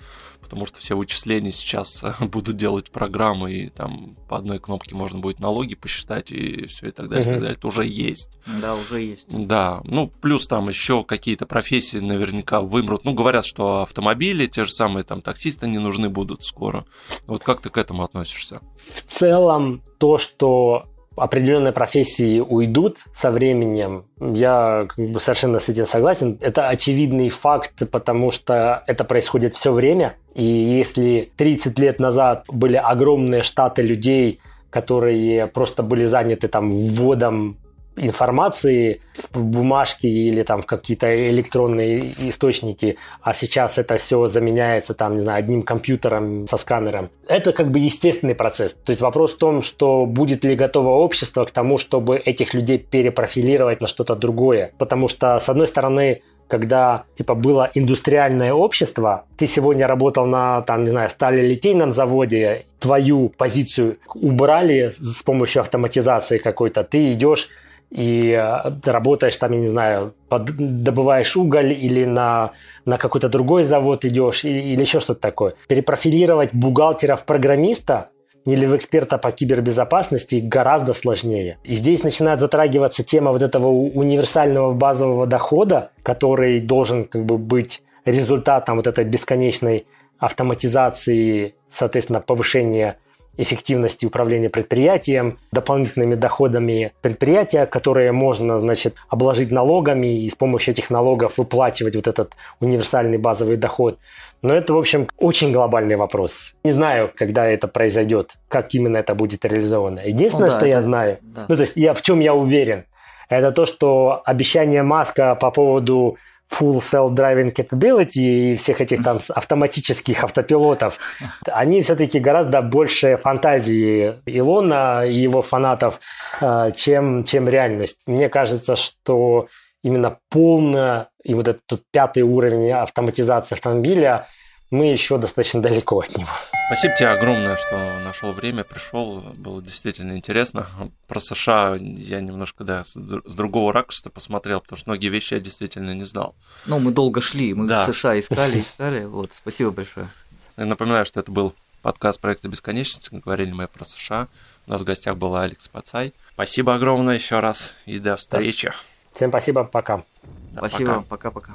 Speaker 2: потому что все вычисления сейчас будут делать программы, и там по одной кнопке можно будет налоги посчитать, и все и так далее, угу. и так далее. Это уже есть.
Speaker 3: Да, уже есть.
Speaker 2: Да, ну, плюс там еще какие-то профессии наверняка вымрут. Ну, говорят, что автомобили, те же самые там таксисты не нужны будут скоро. Вот как ты к этому относишься?
Speaker 1: В целом, то, что определенные профессии уйдут со временем, я как бы совершенно с этим согласен. Это очевидный факт, потому что это происходит все время. И если 30 лет назад были огромные штаты людей, которые просто были заняты там вводом информации в бумажки или там в какие-то электронные источники, а сейчас это все заменяется там, не знаю, одним компьютером со сканером. Это как бы естественный процесс. То есть вопрос в том, что будет ли готово общество к тому, чтобы этих людей перепрофилировать на что-то другое. Потому что, с одной стороны, когда типа было индустриальное общество, ты сегодня работал на, там, не знаю, сталелитейном заводе, твою позицию убрали с помощью автоматизации какой-то, ты идешь и э, работаешь там, я не знаю, под, добываешь уголь или на, на какой-то другой завод идешь или, или еще что-то такое. Перепрофилировать бухгалтера в программиста или в эксперта по кибербезопасности гораздо сложнее. И здесь начинает затрагиваться тема вот этого универсального базового дохода, который должен как бы быть результатом вот этой бесконечной автоматизации, соответственно, повышения эффективности управления предприятием, дополнительными доходами предприятия, которые можно, значит, обложить налогами и с помощью этих налогов выплачивать вот этот универсальный базовый доход. Но это, в общем, очень глобальный вопрос. Не знаю, когда это произойдет, как именно это будет реализовано. Единственное, ну, да, что это... я знаю, да. ну то есть я в чем я уверен, это то, что обещание Маска по поводу full self-driving capability и всех этих там автоматических автопилотов, они все-таки гораздо больше фантазии Илона и его фанатов, э, чем, чем реальность. Мне кажется, что именно полная и вот этот пятый уровень автоматизации автомобиля мы еще достаточно далеко от него.
Speaker 2: Спасибо тебе огромное, что нашел время, пришел. Было действительно интересно. Про США я немножко, да, с другого ракурса посмотрел, потому что многие вещи я действительно не знал.
Speaker 3: Ну, мы долго шли, мы да. в США искали, искали. Вот, спасибо большое.
Speaker 2: Я напоминаю, что это был подкаст проекта бесконечности. Говорили мы про США. У нас в гостях был Алекс Пацай. Спасибо огромное еще раз и до встречи.
Speaker 1: Всем спасибо, пока.
Speaker 3: Да, спасибо, пока-пока.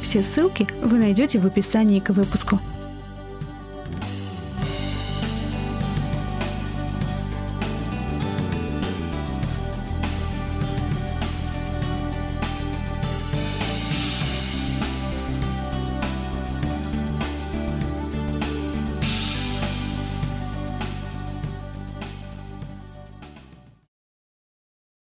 Speaker 4: Все ссылки вы найдете в описании к выпуску.